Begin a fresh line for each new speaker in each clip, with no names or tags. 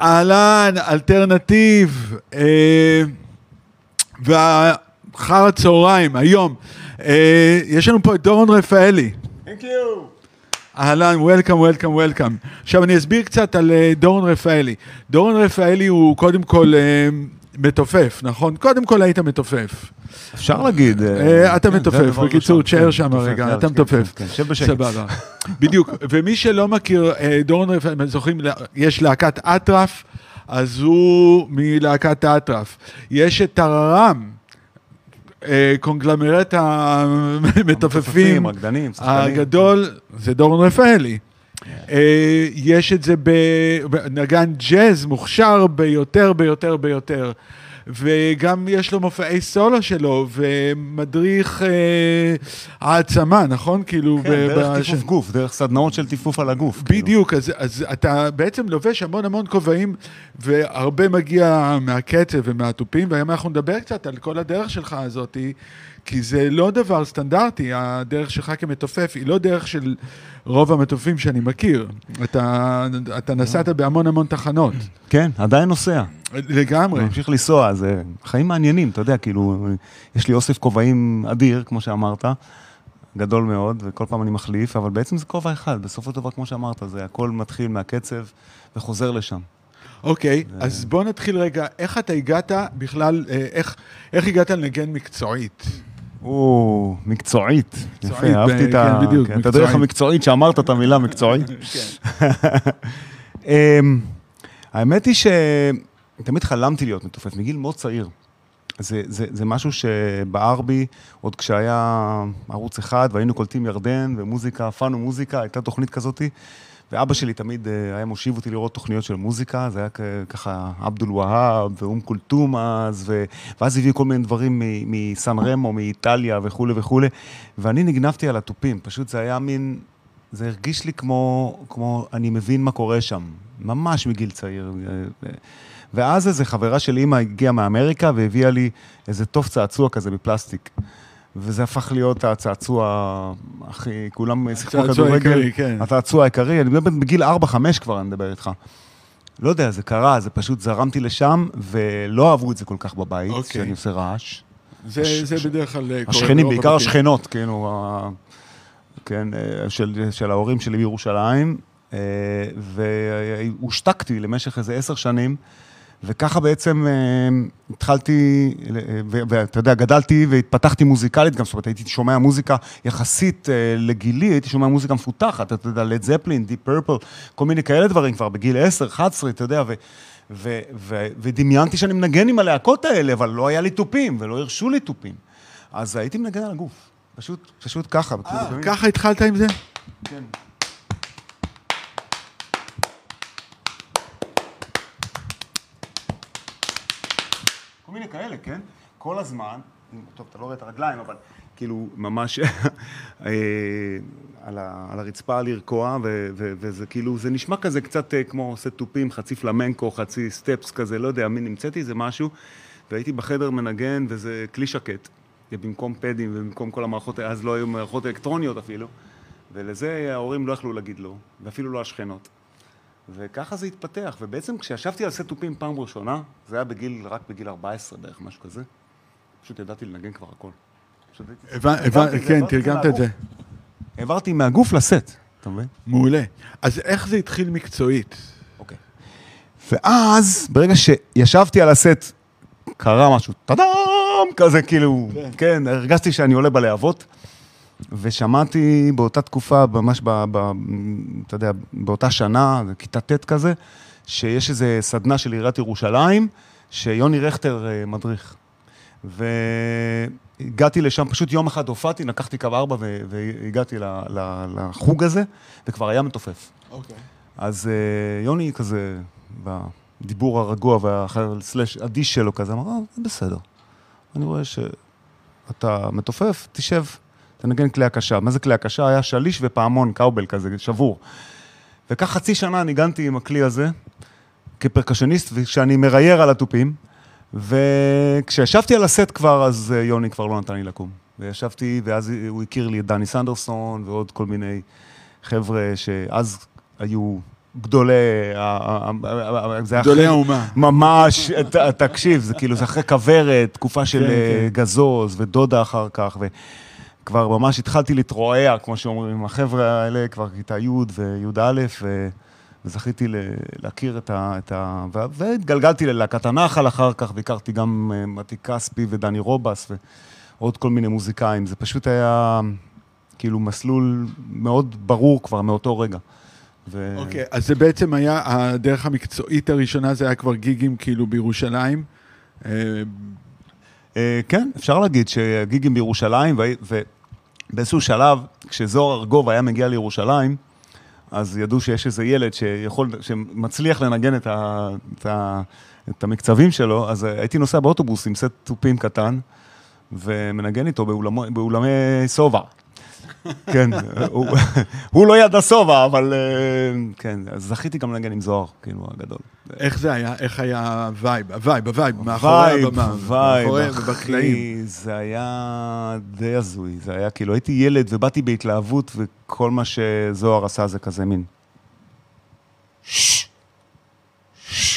אהלן, אלטרנטיב, אה, ואחר הצהריים, היום, אה, יש לנו פה את דורון רפאלי.
Thank you.
אהלן, וולקאם, וולקאם, וולקאם. עכשיו אני אסביר קצת על אה, דורון רפאלי. דורון רפאלי הוא קודם כל אה, מתופף, נכון? קודם כל היית מתופף.
אפשר להגיד.
אה, אתה
כן,
מתופף, בקיצור. תשאר
כן,
שם רגע,
יאללה,
אתה
כן,
מתופף.
כן, כן, שב בשקט.
סבבה. בדיוק, ומי שלא מכיר, אה, דורון רפאלי, אתם זוכרים, יש להקת אטרף, אז הוא מלהקת אטרף. יש את טררם, אה, קונגלמרט המתופפים. הגדול, זה דורון רפאלי. אה, יש את זה בנגן ג'אז מוכשר ביותר, ביותר, ביותר. וגם יש לו מופעי סולו שלו, ומדריך אה, העצמה, נכון? כאילו...
כן, דרך
בש-
טיפוף גוף, דרך סדנאות של טיפוף על הגוף. כאילו.
בדיוק, אז, אז אתה בעצם לובש המון המון כובעים, והרבה מגיע מהקצב ומהתופים, והיום אנחנו נדבר קצת על כל הדרך שלך הזאתי, כי זה לא דבר סטנדרטי, הדרך שלך כמתופף היא לא דרך של רוב המתופים שאני מכיר. אתה, אתה נסעת בהמון המון תחנות,
כן, עדיין נוסע.
לגמרי.
ממשיך לנסוע, זה חיים מעניינים, אתה יודע, כאילו, יש לי אוסף כובעים אדיר, כמו שאמרת, גדול מאוד, וכל פעם אני מחליף, אבל בעצם זה כובע אחד, בסופו של דבר, כמו שאמרת, זה הכל מתחיל מהקצב וחוזר לשם.
אוקיי, אז בוא נתחיל רגע, איך אתה הגעת בכלל, אה, איך, איך הגעת לנגן מקצועית?
או, מקצועית.
מקצועית,
יפה, אהבתי את ה-
כן, בדיוק,
כן, את הדרך
מקצועית.
המקצועית שאמרת את המילה מקצועית.
כן.
אמ, האמת היא שתמיד חלמתי להיות מתופף, מגיל מאוד צעיר. זה, זה, זה משהו שבער בי עוד כשהיה ערוץ אחד והיינו קולטים ירדן ומוזיקה, פאנו מוזיקה, הייתה תוכנית כזאתי. ואבא שלי תמיד אה, היה מושיב אותי לראות תוכניות של מוזיקה, זה היה ככה עבדול והאב ואום כולתום אז, ו... ואז הביאו כל מיני דברים מסן רמו, מאיטליה וכולי וכולי, ואני נגנבתי על התופים, פשוט זה היה מין, זה הרגיש לי כמו, כמו אני מבין מה קורה שם, ממש מגיל צעיר. ואז איזה חברה של אימא הגיעה מאמריקה והביאה לי איזה תוף צעצוע כזה בפלסטיק. וזה הפך להיות הצעצוע הכי, כולם שיחקו
הצעצוע
כדורגל.
העיקרי, כן.
הצעצוע העיקרי, אני מדבר בגיל 4-5 כבר, אני מדבר איתך. לא יודע, זה קרה, זה פשוט זרמתי לשם, ולא אהבו את זה כל כך בבית,
אוקיי.
שאני עושה רעש.
זה, זה בדרך כלל אה, קורה
השכנים,
ברוב
בעיקר. השכנות, כאילו, ה- כן, אה, של, של ההורים שלי בירושלים, אה, והושתקתי למשך איזה עשר שנים, וככה בעצם אה, התחלתי, אה, ואתה יודע, גדלתי והתפתחתי מוזיקלית גם, זאת אומרת, הייתי שומע מוזיקה יחסית אה, לגילי, הייתי שומע מוזיקה מפותחת, אתה יודע, לד זפלין, דיפ פרפל, כל מיני כאלה דברים כבר בגיל 10, 11, אתה יודע, ו... ו- ו- ודמיינתי שאני מנגן עם הלהקות האלה, אבל לא היה לי תופים, ולא הרשו לי תופים. אז הייתי מנגן על הגוף, פשוט, פשוט ככה. כאילו,
אה,
תמיד-
ככה התחלת עם זה?
כן. כאלה, כן? כל הזמן, טוב, אתה לא רואה את הרגליים, אבל כאילו, ממש אה, על, ה, על הרצפה לרקוע, ו, ו, וזה כאילו, זה נשמע כזה קצת אה, כמו עושה תופים, חצי פלמנקו, חצי סטפס כזה, לא יודע, מין המצאתי איזה משהו, והייתי בחדר מנגן, וזה כלי שקט. במקום פדים ובמקום כל המערכות, אז לא היו מערכות אלקטרוניות אפילו, ולזה ההורים לא יכלו להגיד לא, ואפילו לא השכנות. וככה זה התפתח, ובעצם כשישבתי על סט תופים פעם ראשונה, זה היה בגיל, רק בגיל 14 בערך, משהו כזה, פשוט ידעתי לנגן כבר הכל.
כן, תרגמת את זה.
העברתי מהגוף לסט, אתה מבין?
מעולה. אז איך זה התחיל מקצועית?
אוקיי. ואז, ברגע שישבתי על הסט, קרה משהו, טאדאם, כזה כאילו,
כן.
כן, הרגשתי שאני עולה בלהבות, ושמעתי באותה תקופה, ממש, ב, ב, אתה יודע, באותה שנה, כיתה ט' כזה, שיש איזו סדנה של עיריית ירושלים, שיוני רכטר אה, מדריך. והגעתי לשם, פשוט יום אחד הופעתי, לקחתי קו ארבע והגעתי לחוג הזה, וכבר היה מתופף.
אוקיי.
אז uh, יוני כזה, בדיבור הרגוע והסלאש אדיש שלו כזה, אמר, אה, בסדר. אני רואה שאתה מתופף, תשב, תנגן כלי הקשה. מה זה כלי הקשה? היה שליש ופעמון, קאובל כזה, שבור. וכך חצי שנה ניגנתי עם הכלי הזה, כפרקשניסט, וכשאני מרייר על התופים, וכשישבתי על הסט כבר, אז אה, יוני כבר לא נתן לי לקום. וישבתי, ואז הוא הכיר לי את דני סנדרסון ועוד כל מיני חבר'ה שאז היו גדולי, זה
גדולי האומה.
ממש, תקשיב, זה כאילו, זה אחרי כוורת, תקופה של
כן,
אה,
כן.
גזוז ודודה אחר כך, וכבר ממש התחלתי להתרועע, כמו שאומרים, עם החבר'ה האלה, כבר כיתה י' וי"א, ו- וזכיתי להכיר את ה... את ה... ו- והתגלגלתי ללהקת הנחל אחר כך, והכרתי גם אה, מתי כספי ודני רובס ועוד כל מיני מוזיקאים. זה פשוט היה כאילו מסלול מאוד ברור כבר מאותו רגע. ו...
אוקיי, אז זה בעצם היה, הדרך המקצועית הראשונה זה היה כבר גיגים כאילו בירושלים. אה,
כן, אפשר להגיד שגיגים בירושלים, והי- ובאיזשהו שלב, כשזוהר ארגוב היה מגיע לירושלים, אז ידעו שיש איזה ילד שיכול, שמצליח לנגן את, ה, את, ה, את המקצבים שלו, אז הייתי נוסע באוטובוס עם סט תופים קטן, ומנגן איתו באולמי שובע. כן, הוא, הוא לא ידע שובע, אבל אה, כן, אז זכיתי גם לנגן עם זוהר, כאילו, הגדול.
איך זה היה? איך היה ה vibe? ה vibe, ה vibe, מאחורי הבמה. מאחורי
אחי,
ובקלעים.
זה היה די הזוי. זה היה כאילו, הייתי ילד ובאתי בהתלהבות, וכל מה שזוהר עשה זה כזה מין...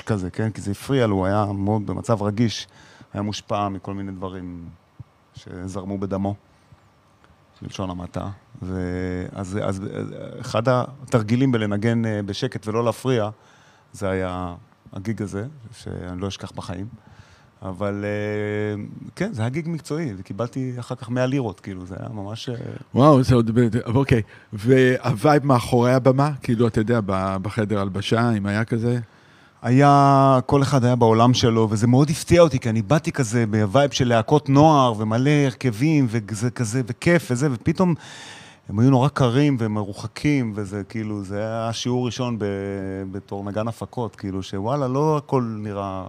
כזה, כן? כי זה הפריע לו, הוא היה מאוד במצב רגיש, היה מושפע מכל מיני דברים שזרמו בדמו, בלשון המעטה. ואז אז, אחד התרגילים בלנגן אה, בשקט ולא להפריע, זה היה הגיג הזה, שאני לא אשכח בחיים. אבל אה, כן, זה היה גיג מקצועי, וקיבלתי אחר כך 100 לירות, כאילו, זה היה ממש... אה,
וואו, זה עוד... אוקיי. והווייב מאחורי הבמה? כאילו, אתה יודע, בחדר הלבשה, אם היה כזה?
היה, כל אחד היה בעולם שלו, וזה מאוד הפתיע אותי, כי אני באתי כזה ב vibe של להקות נוער, ומלא הרכבים, וזה כזה, וכיף וזה, ופתאום הם היו נורא קרים ומרוחקים, וזה כאילו, זה היה שיעור ראשון בתור נגן הפקות, כאילו, שוואלה, לא הכל נראה...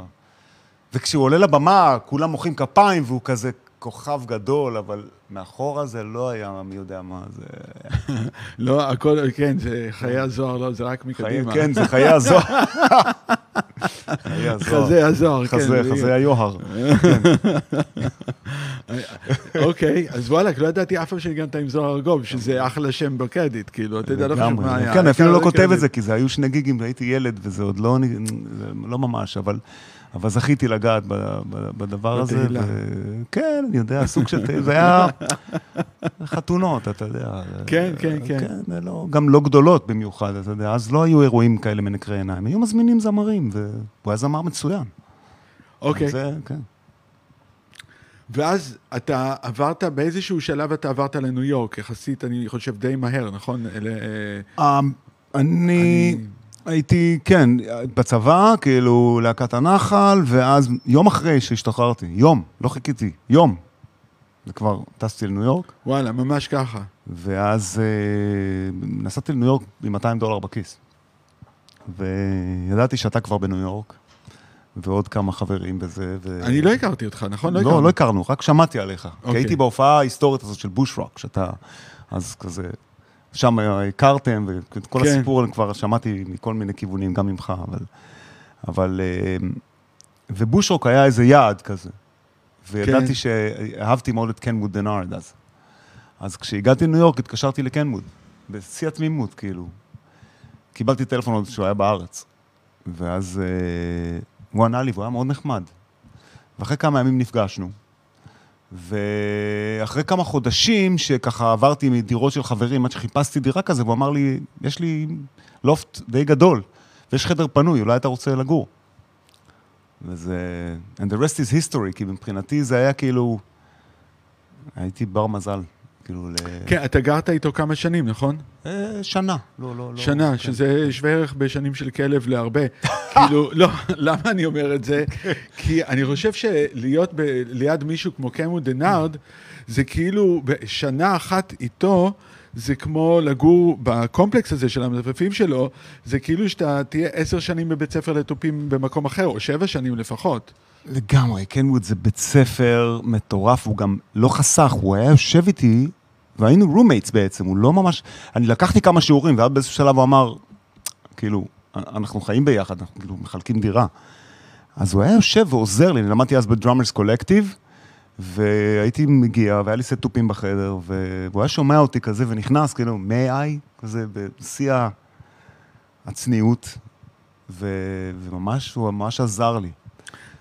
וכשהוא עולה לבמה, כולם מוחאים כפיים, והוא כזה כוכב גדול, אבל מאחורה זה לא היה מי יודע מה, זה...
לא, הכל, כן, זה חיי הזוהר, לא, זה רק מקדימה.
כן, זה חיי הזוהר.
חזה הזוהר, כן.
חזה, היוהר.
אוקיי, אז וואלה, לא ידעתי אף פעם שניגנת עם זוהר ארגוב, שזה אחלה שם בקרדיט, כאילו, אתה יודע, לא
לגמרי.
מה היה.
כן, אפילו לא כותב. את זה, כי זה היו שני גיגים והייתי ילד, וזה עוד לא, לא ממש, אבל, אבל זכיתי לגעת בדבר הזה. כן, אני יודע, סוג של... זה היה חתונות, אתה יודע.
כן, כן, כן.
כן, לא, גם לא גדולות במיוחד, אתה יודע. אז לא היו אירועים כאלה מנקרי עיניים, היו מזמינים זמרים, והוא היה זמר מצוין.
אוקיי,
זה, כן.
ואז אתה עברת, באיזשהו שלב אתה עברת לניו יורק, יחסית, אני חושב, די מהר, נכון? אה,
אמ, אני הייתי, כן, בצבא, כאילו, להקת הנחל, ואז יום אחרי שהשתחררתי, יום, לא חיכיתי, יום, וכבר טסתי לניו יורק,
וואלה, ממש ככה.
ואז אה, נסעתי לניו יורק עם 200 דולר בכיס. וידעתי שאתה כבר בניו יורק, ועוד כמה חברים בזה, ו...
אני לא הכרתי אותך, נכון?
לא,
הכרנו.
לא הכרנו, רק שמעתי עליך. כי
אוקיי.
הייתי בהופעה ההיסטורית הזאת של בוש רוק, שאתה אז כזה, שם הכרתם, ואת כל
כן.
הסיפור אני כבר שמעתי מכל מיני כיוונים, גם ממך, אבל... אבל... אה, ובוש רוק היה איזה יעד כזה. וידעתי
כן.
שאהבתי מאוד את קנווד דנארד אז. אז כשהגעתי לניו יורק התקשרתי לקנווד, בשיא התמימות, כאילו. קיבלתי טלפון עוד שהוא היה בארץ. ואז אה, הוא ענה לי, והוא היה מאוד נחמד. ואחרי כמה ימים נפגשנו. ואחרי כמה חודשים שככה עברתי מדירות של חברים עד שחיפשתי דירה כזה, והוא אמר לי, יש לי לופט די גדול, ויש חדר פנוי, אולי אתה רוצה לגור. וזה... And the rest is history, כי מבחינתי זה היה כאילו... הייתי בר מזל, כאילו ל...
כן, אתה גרת איתו כמה שנים, נכון?
אה, שנה. לא, לא, לא.
שנה,
כן.
שזה שווה ערך בשנים של כלב להרבה. כאילו, לא, למה אני אומר את זה? כי אני חושב שלהיות ב- ליד מישהו כמו קנווד דנארד, זה כאילו בשנה אחת איתו, זה כמו לגור בקומפלקס הזה של המתופפים שלו, זה כאילו שאתה תהיה עשר שנים בבית ספר לתופים במקום אחר, או שבע שנים לפחות.
לגמרי, קנווד זה בית ספר מטורף, הוא גם לא חסך, הוא היה יושב איתי, והיינו roommates בעצם, הוא לא ממש... אני לקחתי כמה שיעורים, ואז באיזשהו שלב הוא אמר, כאילו, אנחנו חיים ביחד, אנחנו כאילו מחלקים דירה. אז הוא היה יושב ועוזר לי, אני למדתי אז בדרמרס קולקטיב, והייתי מגיע, והיה לי סט תופים בחדר, והוא היה שומע אותי כזה, ונכנס, כאילו, may I? כזה, בשיא הצניעות, ו- וממש, הוא ממש עזר לי.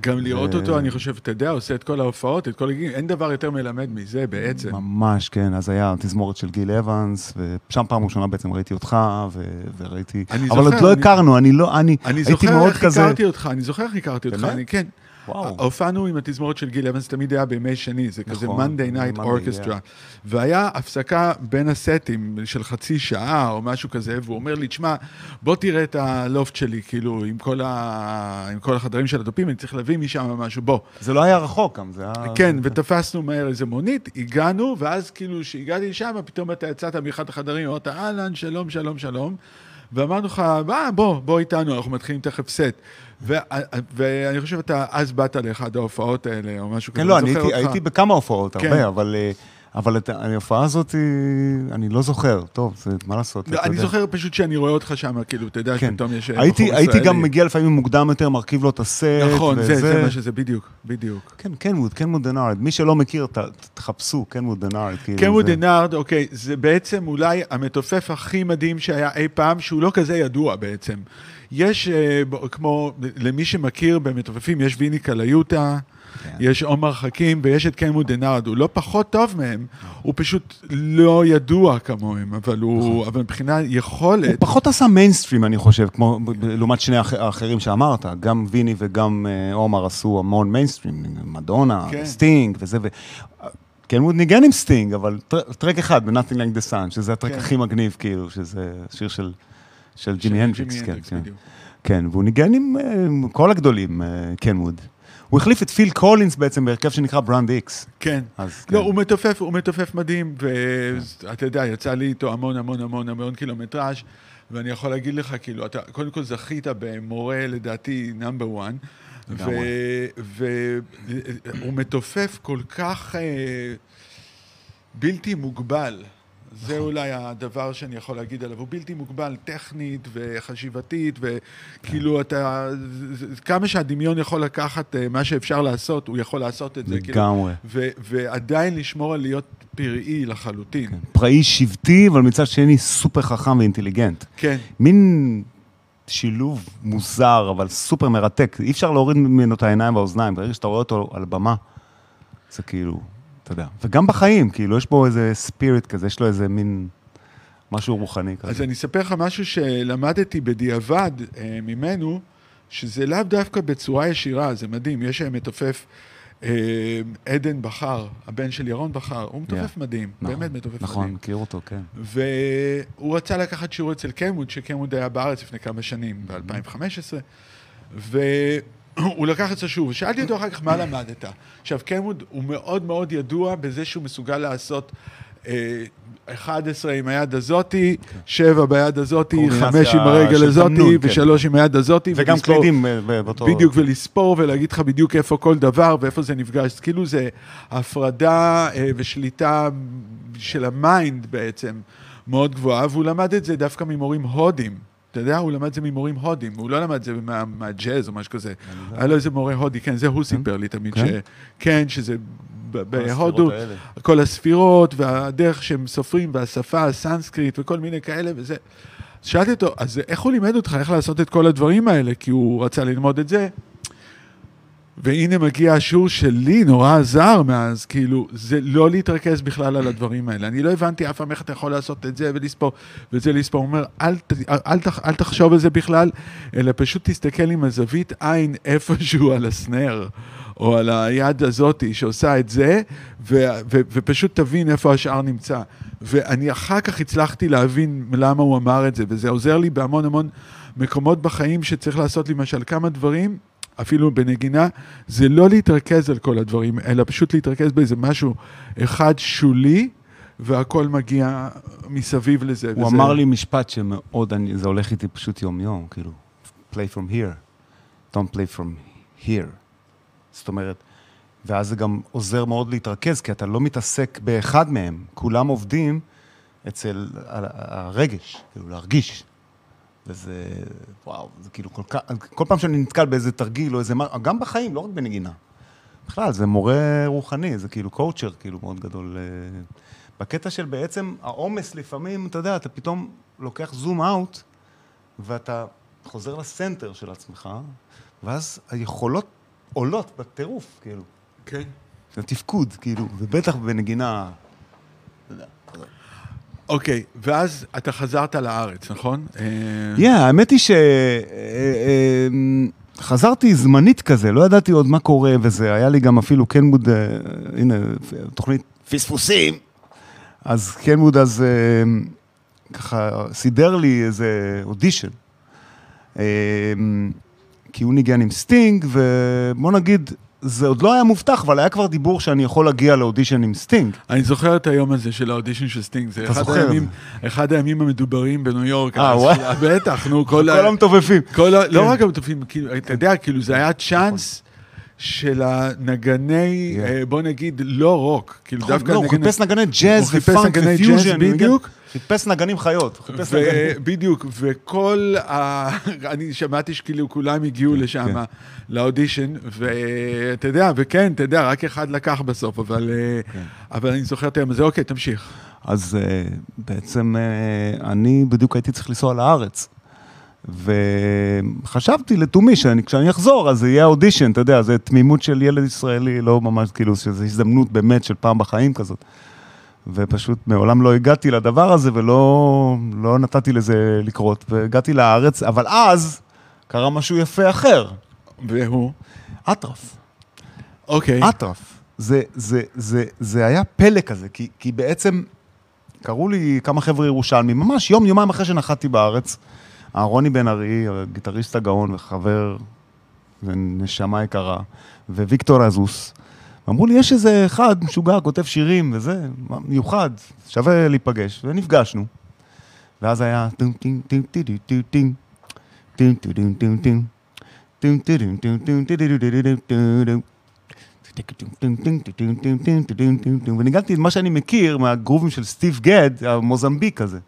גם לראות אותו, אני חושב, אתה יודע, עושה את כל ההופעות, את כל הגילים, אין דבר יותר מלמד מזה בעצם.
ממש, כן. אז היה תזמורת של גיל אבנס, ושם פעם ראשונה בעצם ראיתי אותך, ו- וראיתי...
אני
אבל עוד
זוכר,
לא
אני-
הכרנו, אני לא, אני
אני
הייתי
זוכר
מאוד
איך
כזה...
הכרתי אותך, אני זוכר איך הכרתי אותך? אני כן.
וואו.
הופענו עם התזמורת של גיל אבנס, תמיד היה בימי שני, זה כזה
נכון,
Monday Night
Monday,
Orchestra.
yeah.
והיה הפסקה בין הסטים של חצי שעה או משהו כזה, והוא אומר לי, תשמע, בוא תראה את הלופט שלי, כאילו, עם כל, ה... עם כל החדרים של הדופים, אני צריך להביא משם משהו, בוא.
זה לא היה רחוק גם, זה היה...
כן, ותפסנו מהר איזה מונית, הגענו, ואז כאילו, כשהגעתי לשם, פתאום אתה יצאת מאחד החדרים, אמרת, אהלן, שלום, שלום, שלום. ואמרנו לך, "בוא, בוא, בוא איתנו, אנחנו מתחילים תכף סט. ואני חושב אתה אז באת לאחד ההופעות האלה, או משהו כזה.
כן, לא,
אני
הייתי, בכמה הופעות,
כן.
הרבה, אבל, אה, אבל את ההופעה הזאת, אני לא זוכר. טוב, זה, מה לעשות?
לא, אני
יודע.
זוכר פשוט שאני רואה אותך שם, כאילו, אתה יודע
כן.
שפתאום יש אה,
הייתי,
בחור
הייתי גם
ישראלי.
מגיע לפעמים מוקדם יותר, מרכיב לו את הסט.
נכון, זה,
וזה.
זה מה שזה, בדיוק, בדיוק.
כן, קנווד, קנווד דנארד. מי שלא מכיר, ת, תחפשו, קנווד דנארד. כאילו,
קנווד
זה-
דנארד, אוקיי, זה בעצם אולי המתופף הכי מדהים שהיה אי פעם, שהוא לא כזה ידוע בעצם. יש, אה, כמו, למי שמכיר במתופפים, יש ויני קולאיוטה,
כן.
יש עומר חכים ויש את קנווד דנארד. הוא לא פחות טוב מהם, הוא פשוט לא ידוע כמוהם, אבל הוא, אבל מבחינה יכולת...
הוא פחות עשה מיינסטרים, אני חושב, כמו לעומת שני האח- האחרים שאמרת. גם ויני וגם אה, עומר עשו המון מיינסטרים, מדונה,
כן.
סטינג וזה, ו... קנווד ניגן עם סטינג, אבל טר- טרק אחד ב-Nothing Like the Sun, שזה הטרק
כן.
הכי מגניב, כאילו, שזה שיר של, של ג'ימי הנדריקס, כן, כן. כן, והוא ניגן עם אה, עם כל הגדולים, אה, קנווד. הוא החליף את פיל קולינס בעצם בהרכב שנקרא ברנד איקס.
כן.
אז
לא,
כן.
הוא מתופף, הוא מתופף מדהים, ואתה יודע, יצא לי איתו המון המון המון המון קילומטראז', ואני יכול להגיד לך, כאילו, אתה קודם כל זכית במורה, לדעתי, number 1,
לגמרי.
והוא מתופף כל כך אה, בלתי מוגבל. זה
נכון.
אולי הדבר שאני יכול להגיד עליו, הוא בלתי מוגבל טכנית וחשיבתית, וכאילו אתה, זה- זה- כמה שהדמיון יכול לקחת אה, מה שאפשר לעשות, הוא יכול לעשות את זה. כאילו,
לגמרי.
ו- ועדיין לשמור על להיות פראי לחלוטין.
כן. פראי שבטי, אבל מצד שני סופר חכם ואינטליגנט.
כן,
מין שילוב מוזר, אבל סופר מרתק. אי אפשר להוריד ממנו את העיניים והאוזניים. ברגע שאתה רואה אותו על במה, זה כאילו, אתה יודע. וגם בחיים, כאילו, יש בו איזה ספיריט כזה, יש לו איזה מין משהו רוחני כזה.
אז אני אספר לך משהו שלמדתי בדיעבד אה, ממנו, שזה לאו דווקא בצורה ישירה, זה מדהים. יש אה, מתופף, אה, עדן בכר, הבן של ירון בכר, הוא מתופף
Yeah.
מדהים,
נכון,
באמת מתופף
נכון,
מדהים.
מכיר אותו, כן.
והוא רצה לקחת שיעור אצל קמוד, שקמוד היה בארץ לפני כמה שנים, ב-2015, והוא לקח אצלו שיעור, ושאלתי אותו אחר כך, מה למדת? עכשיו, קמוד הוא מאוד מאוד ידוע בזה שהוא מסוגל לעשות... אה, 11 עם היד הזאתי, 7 ביד הזאתי,
קורדינציה
5 עם הרגל הזאתי,
תמנון, כן.
ו-3 עם היד הזאתי.
וגם
ולספור-
קלידים אה, באותו...
בדיוק, ולספור ולהגיד לך בדיוק איפה כל דבר ואיפה זה נפגש. כאילו זה הפרדה אה, ושליטה של ה mind בעצם מאוד גבוהה, והוא למד את זה דווקא ממורים הודים. אתה יודע, הוא למד את זה ממורים הודים, הוא לא למד את זה מה- מהג'אז או משהו כזה. היה לו איזה מורה הודי, כן, זה הוא סיפר לי תמיד,
כן?
ש... כן, שזה בהודו. כל הספירות והדרך שהם סופרים והשפה, הסנסקריט וכל מיני כאלה וזה. שאלתי אותו, אז איך הוא לימד אותך איך לעשות את כל הדברים האלה? כי הוא רצה ללמוד את זה. והנה מגיע השיעור שלי, נורא עזר מאז, כאילו, זה לא להתרכז בכלל על הדברים האלה. אני לא הבנתי אף פעם איך אתה יכול לעשות את זה ולספור, ואת זה לספור. הוא אומר, אל, אל, תח- אל תחשוב על זה בכלל, אלא פשוט תסתכל עם הזווית עין איפשהו על הסנר, או על היד הזאתי שעושה את זה, ו, ו, ופשוט תבין איפה השאר נמצא. ואני אחר כך הצלחתי להבין למה הוא אמר את זה, וזה עוזר לי בהמון המון מקומות בחיים שצריך לעשות למשל כמה דברים. אפילו בנגינה, זה לא להתרכז על כל הדברים, אלא פשוט להתרכז באיזה משהו אחד שולי, והכל מגיע מסביב לזה.
הוא
וזה-
אמר לי משפט שמאוד, אני- זה הולך איתי פשוט יום-יום, כאילו, play from here, don't play from here. זאת אומרת, ואז זה גם עוזר מאוד להתרכז, כי אתה לא מתעסק באחד מהם, כולם עובדים אצל הרגש, כאילו, להרגיש. וזה, וואו, זה כאילו כל כך, כל פעם שאני נתקל באיזה תרגיל או איזה מה, גם בחיים, לא רק בנגינה. בכלל, זה מורה רוחני, זה כאילו קואוצ'ר, כאילו, מאוד גדול. אה, בקטע של בעצם העומס לפעמים, אתה יודע, אתה פתאום לוקח זום אאוט, ואתה חוזר לסנטר של עצמך, ואז היכולות עולות בטירוף, כאילו.
כן.
זה תפקוד, כאילו, ובטח בנגינה...
אוקיי, ואז אתה חזרת לארץ, נכון? אה,
כן, האמת היא שחזרתי זמנית כזה, לא ידעתי עוד מה קורה וזה, היה לי גם אפילו קנבוד, אה, הנה, תוכנית פספוסים. אז קנבוד אז אה, ככה סידר לי איזה אודישן. אה, כי הוא ניגן עם סטינג, ובוא נגיד, זה עוד לא היה מובטח, אבל היה כבר דיבור שאני יכול להגיע לאודישן עם סטינג.
אני זוכר את היום הזה של האודישן של סטינג, זה אחד הימים, אחד הימים המדוברים בניו יורק.
אה, וואי.
בטח, נו, כל ה...
כל המתופפים.
לא
כן.
רק כאילו, אתה יודע, כאילו, זה היה chance של הנגני,
כן.
אה, בוא נגיד, לא רוק, כאילו, דווקא
לא, הוא חיפש נגני ג'אז ופאנק ופיוז'ן.
בדיוק.
חיפש נגנים חיות. חיפש נגנים.
בדיוק, וכל ה... אני שמעתי שכאילו כולם הגיעו לשם,
כן.
לאודישן, ואתה יודע, וכן, אתה יודע, רק אחד לקח בסוף, אבל אה,
כן.
אבל אני זוכר את היום הזה, אוקיי, תמשיך.
אז אה, בעצם אה, אני בדיוק הייתי צריך לנסוע לארץ. וחשבתי לתומי שכשאני אחזור, אז זה יהיה אודישן, אתה יודע, זה תמימות של ילד ישראלי, לא ממש כאילו, שזו הזדמנות באמת של פעם בחיים כזאת. ופשוט מעולם לא הגעתי לדבר הזה ולא לא נתתי לזה לקרות, והגעתי לארץ, אבל אז קרה משהו יפה אחר,
והוא?
אטרף.
אוקיי.
אטרף. זה, זה, זה, זה היה פלא כזה, כי, כי בעצם קראו לי כמה חבר'ה ירושלמים, ממש יום, יומיים אחרי שנחתתי בארץ, אהרוני בן ארי, הגיטריסט הגאון וחבר ונשמה יקרה, וויקטור אזוס, אמרו לי, יש איזה אחד משוגע, כותב שירים וזה, מיוחד, שווה להיפגש, ונפגשנו. ואז היה וניגנתי את מה שאני מכיר מהגרובים של סטיב גד, המוזמביק כזה.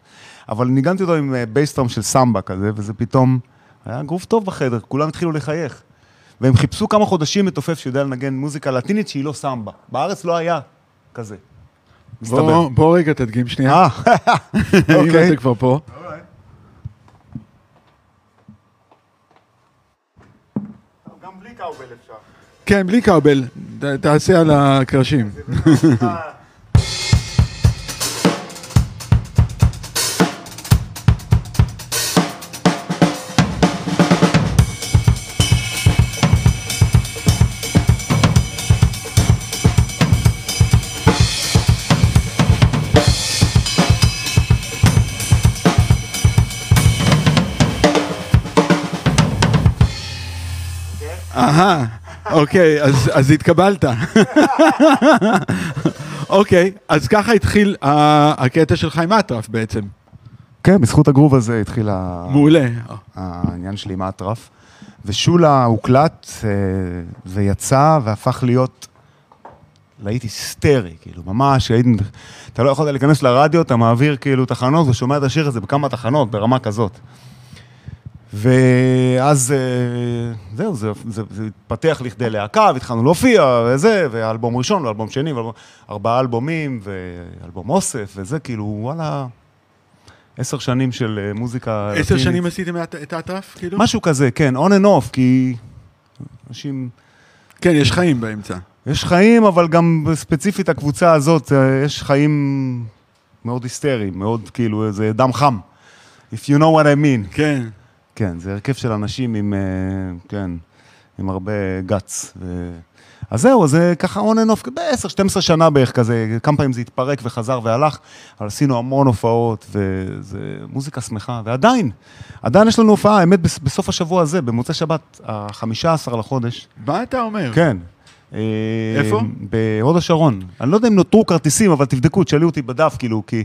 אבל ניגנתי אותו עם אה, בייסטרם של סמבה כזה, וזה פתאום היה גרוב טוב בחדר, כולם התחילו לחייך. והם חיפשו כמה חודשים מתופף שיודע לנגן מוזיקה לטינית שהיא לא סמבה. בארץ לא היה כזה. מסתבר.
בוא בוא רגע תדגים שנייה,
אה,
אם
אוקיי.
אתה כבר פה.
גם בלי קאובל אפשר.
כן, בלי ת- תעשה על הקרשים. אוקיי, אז, אז התקבלת. אוקיי, אז ככה התחיל הקטע שלך עם אטרף בעצם.
כן, בזכות הגרוב הזה התחיל
מעולה.
העניין שלי עם האטרף. ושולה הוקלט אה, ויצא והפך להיות להיט היסטרי, כאילו, ממש, היית, אתה לא יכולת להיכנס לרדיו, אתה מעביר כאילו תחנות ושומע את השיר הזה בכמה תחנות, ברמה כזאת. ואז אה, זהו, זה, זה, זה התפתח לכדי להקה, והתחלנו להופיע, וזה, ואלבום ראשון, ואלבום שני, ואלבום, ארבעה אלבומים, ואלבום אוסף, וזה כאילו, וואלה, עשר שנים של אה, מוזיקה
עשר
לטינית.
שנים עשיתם את האטרף, כאילו?
משהו כזה, כן, on and off, כי אנשים,
כן, יש חיים באמצע.
יש חיים, אבל גם ספציפית הקבוצה הזאת, אה, יש חיים מאוד היסטריים, מאוד כאילו, זה דם חם. If you know what I mean.
כן.
כן, זה הרכב של אנשים עם, אה, כן, עם הרבה גאץ. ו... אז זהו, זה ככה on and off, ב-10-12 שנה בערך כזה, כמה פעמים זה התפרק וחזר והלך, אבל עשינו המון הופעות, וזה מוזיקה שמחה, ועדיין, עדיין יש לנו הופעה, האמת, בס- בסוף השבוע הזה, במוצאי שבת, ה-15 לחודש,
מה אתה אומר?
כן. אה,
איפה?
בהוד השרון. אני לא יודע אם נותרו כרטיסים, אבל תבדקו, תשאלו אותי בדף, כאילו, כי,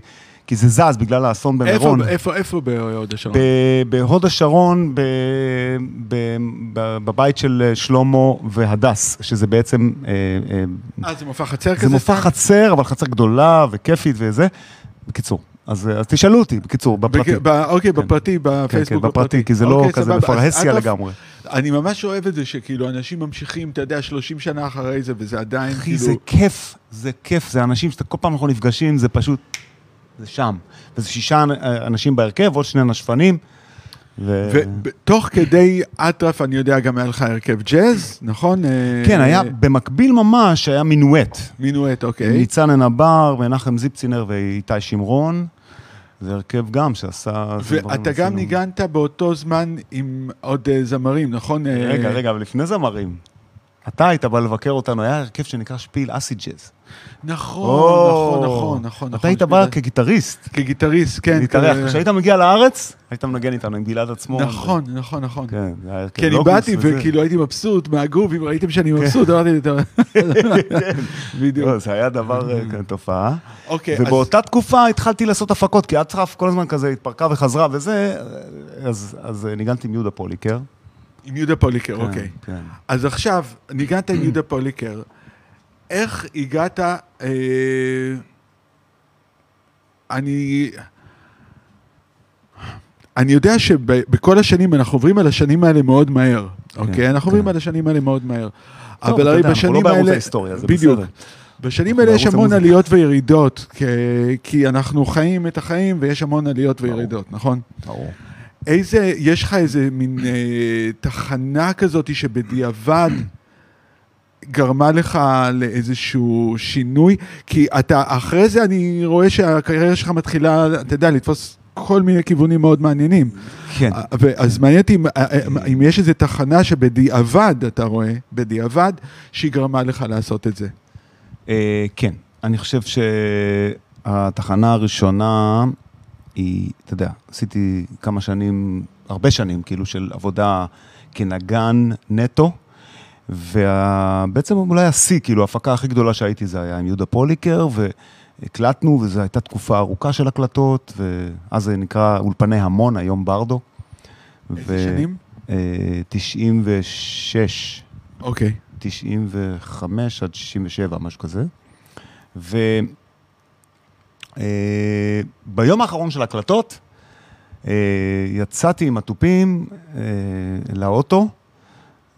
כי זה זז בגלל האסון
איפה,
במירון.
איפה, איפה בהוד השרון?
בהוד השרון, ב- ב- ב- בבית של אה, שלמה והדס, שזה בעצם, אה, אה,
אה, זה מופע חצר כזה?
זה מופע? חצר, אבל חצר גדולה וכיפית וזה. בקיצור, אז, אז תשאלו אותי, בקיצור, בפרטי.
בק- ב- אוקיי,
כן.
בפרטי,
כן,
בפייסבוק
כן, בפרטי, כי זה לא
אוקיי,
כזה
סבבה. אז
בפרהסיה לגמרי.
אני ממש אוהב את זה שכאילו אנשים ממשיכים, אתה יודע, 30 שנה אחרי זה, וזה עדיין
אחי,
כאילו...
זה כיף, זה כיף, זה אנשים שאתה כל פעם אנחנו נפגשים, זה פשוט, זה שם. וזה שישה אנשים בהרכב, עוד שני נשפנים. ו...
ותוך כדי אטרף, אני יודע, גם היה לך הרכב ג'אז, נכון?
כן,
אה,
היה, במקביל ממש, היה מינואט.
מינואט, אוקיי.
ניצן ענבר, מנחם זיפצינר ואיתי שמרון. זה הרכב גם שעשה...
ואתה גם
עשינו.
ניגנת באותו זמן עם עוד אה, זמרים, נכון? אה,
רגע, רגע, אבל לפני זמרים. אתה היית בא לבקר אותנו, היה הרכב שנקרא שפיל אסי ג'אז.
נכון,
או,
נכון, נכון, נכון.
אתה
נכון,
היית בא כגיטריסט.
כגיטריסט, כן.
להתארח. כשהיית מגיע לארץ, היית מנגן איתנו עם גלעד עצמו.
נכון, נכון, נכון.
כן, זה היה הרכב
כי אני באתי. וכאילו הייתי מבסוט מהגוף, אם ראיתם שאני מבסוט, אמרתי, "טוב." בדיוק.
לא, זה היה דבר, אה, כן, תופעה.
אוקיי,
ובאותה תקופה התחלתי לעשות הפקות, כי אטרף כל הזמן כזה התפרקה וחזרה וזה, אז אז ניגנתי עם יהודה פוליקר.
עם יהודה פוליקר,
כן,
אוקיי.
כן.
אז עכשיו, ניגנת עם יהודה פוליקר, איך הגעת, אה, אני... אני יודע שבכל השנים, אנחנו עוברים על השנים האלה מאוד מהר, אוקיי? אנחנו עוברים
כן.
על השנים האלה מאוד מהר.
טוב,
אבל הרי
אנחנו לא
בשנים
בערוץ
האלה...
ההיסטוריה, זה
בדיוק.
בסדר.
בשנים האלה יש
בערוץ
המון
המוזיקה.
עליות וירידות, כי, כי אנחנו חיים את החיים ויש המון עליות
ברור.
וירידות, נכון?
ברור.
איזה, יש לך איזה מין אה, תחנה כזאת שבדיעבד גרמה לך לאיזשהו שינוי? כי אתה, אחרי זה אני רואה שהקריירה שלך מתחילה, אתה יודע, לתפוס כל מיני כיוונים מאוד מעניינים.
כן.
אז מעניין אותי אם, אם יש איזו תחנה שבדיעבד, אתה רואה, בדיעבד, שהיא גרמה לך לעשות את זה.
אה, כן, אני חושב שהתחנה הראשונה היא, אתה יודע, עשיתי כמה שנים, הרבה שנים, כאילו, של עבודה כנגן נטו, ובעצם אולי השיא, כאילו, ההפקה הכי גדולה שהייתי זה היה עם יהודה פוליקר, והקלטנו, וזו הייתה תקופה ארוכה של הקלטות, ואז זה נקרא אולפני המון, היום ברדו.
איזה שנים?
אה, 96.
אוקיי.
95 עד 67, משהו כזה. וביום האחרון של ההקלטות, אה, יצאתי עם התופים אה, לאוטו,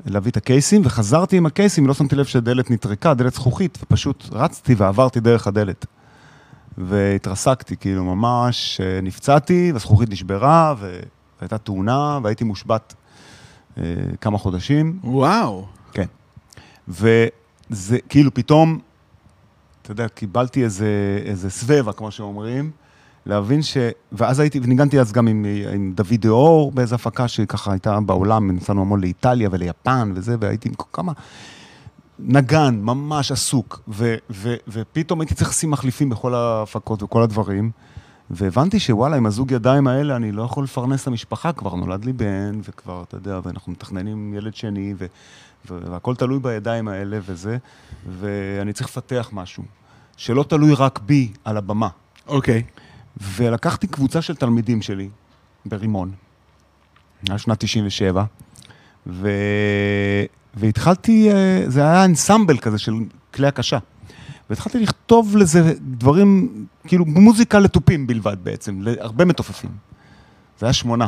להביא את הקייסים, וחזרתי עם הקייסים, לא שמתי לב שהדלת נטרקה, דלת זכוכית, ופשוט רצתי ועברתי דרך הדלת. והתרסקתי, כאילו ממש אה, נפצעתי, והזכוכית נשברה, והייתה תאונה, והייתי מושבת אה, כמה חודשים.
וואו.
כן. וזה כאילו פתאום, אתה יודע, קיבלתי איזה, איזה סבבה, כמו שאומרים, להבין ש... ואז הייתי, וניגנתי אז גם עם, עם דוד דאור באיזו הפקה שככה הייתה בעולם, נסענו המון לאיטליה וליפן וזה, והייתי עם כמה... נגן, ממש עסוק, ו, ו, ופתאום הייתי צריך לשים מחליפים בכל ההפקות וכל הדברים, והבנתי שוואלה, עם הזוג ידיים האלה אני לא יכול לפרנס את המשפחה, כבר נולד לי בן, וכבר, אתה יודע, ואנחנו מתכננים ילד שני, ו, והכל תלוי בידיים האלה וזה, ואני צריך לפתח משהו, שלא תלוי רק בי על הבמה.
אוקיי.
ולקחתי קבוצה של תלמידים שלי ברימון, היה שנת 97, ו... והתחלתי, אה, זה היה אנסמבל כזה של כלי הקשה. והתחלתי לכתוב לזה דברים, כאילו מוזיקה לתופים בלבד בעצם, להרבה מתופפים. זה היה שמונה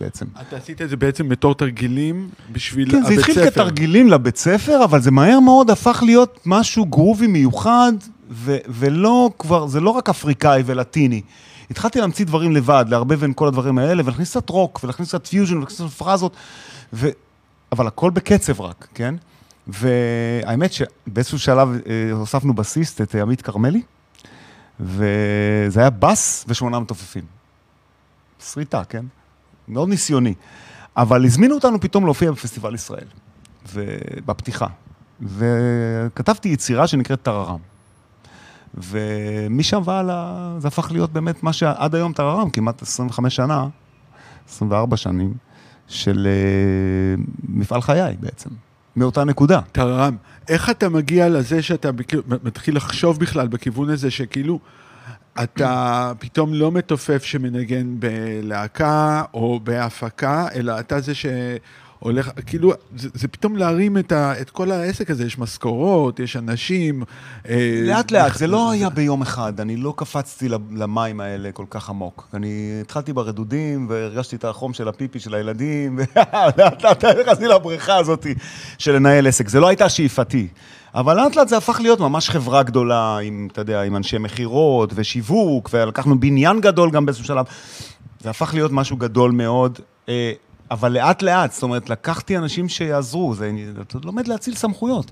בעצם.
אתה עשית את זה בעצם בתור תרגילים בשביל
כן,
הבית
זה התחיל
ספר.
כתרגילים לבית ספר, אבל זה מהר מאוד הפך להיות משהו גרובי מיוחד, ו- ולא כבר, זה לא רק אפריקאי ולטיני. התחלתי להמציא דברים לבד, לערבב בין כל הדברים האלה, ולהכניס קצת רוק, ולהכניס קצת פיוז'ן, ולהכניס קצת פרזות, ו... אבל הכל בקצב רק, כן? והאמת שבאיזשהו שלב אה, הוספנו בסיסט את אה, עמית כרמלי, וזה היה בס ושמונה מתופפים. שריטה, כן? מאוד ניסיוני. אבל הזמינו אותנו פתאום להופיע בפסטיבל ישראל, בפתיחה. וכתבתי יצירה שנקראת טררם. ומשם והלאה זה הפך להיות באמת מה שעד היום טררם, כמעט 25 שנה, 24 שנים, של uh, מפעל חיי בעצם, מאותה נקודה.
טררם. איך אתה מגיע לזה שאתה מתחיל לחשוב בכלל בכיוון הזה שכאילו אתה פתאום לא מתופף שמנגן בלהקה או בהפקה, אלא אתה זה הולך, כאילו, זה, זה פתאום להרים את, ה, את כל העסק הזה, יש משכורות, יש אנשים. אה,
לאט לאט, זה לא היה ביום אחד, אני לא קפצתי למים האלה כל כך עמוק. אני התחלתי ברדודים, והרגשתי את החום של הפיפי של הילדים, ולאט לאט נכנסתי לבריכה הזאת של לנהל עסק. זה לא הייתה שאיפתי. אבל לאט לאט זה הפך להיות ממש חברה גדולה, עם, אתה יודע, עם אנשי מכירות ושיווק, ולקחנו בניין גדול גם באיזשהו שלב. זה הפך להיות משהו גדול מאוד. אה, אבל לאט לאט, זאת אומרת, לקחתי אנשים שיעזרו, זה, אתה לומד להציל סמכויות.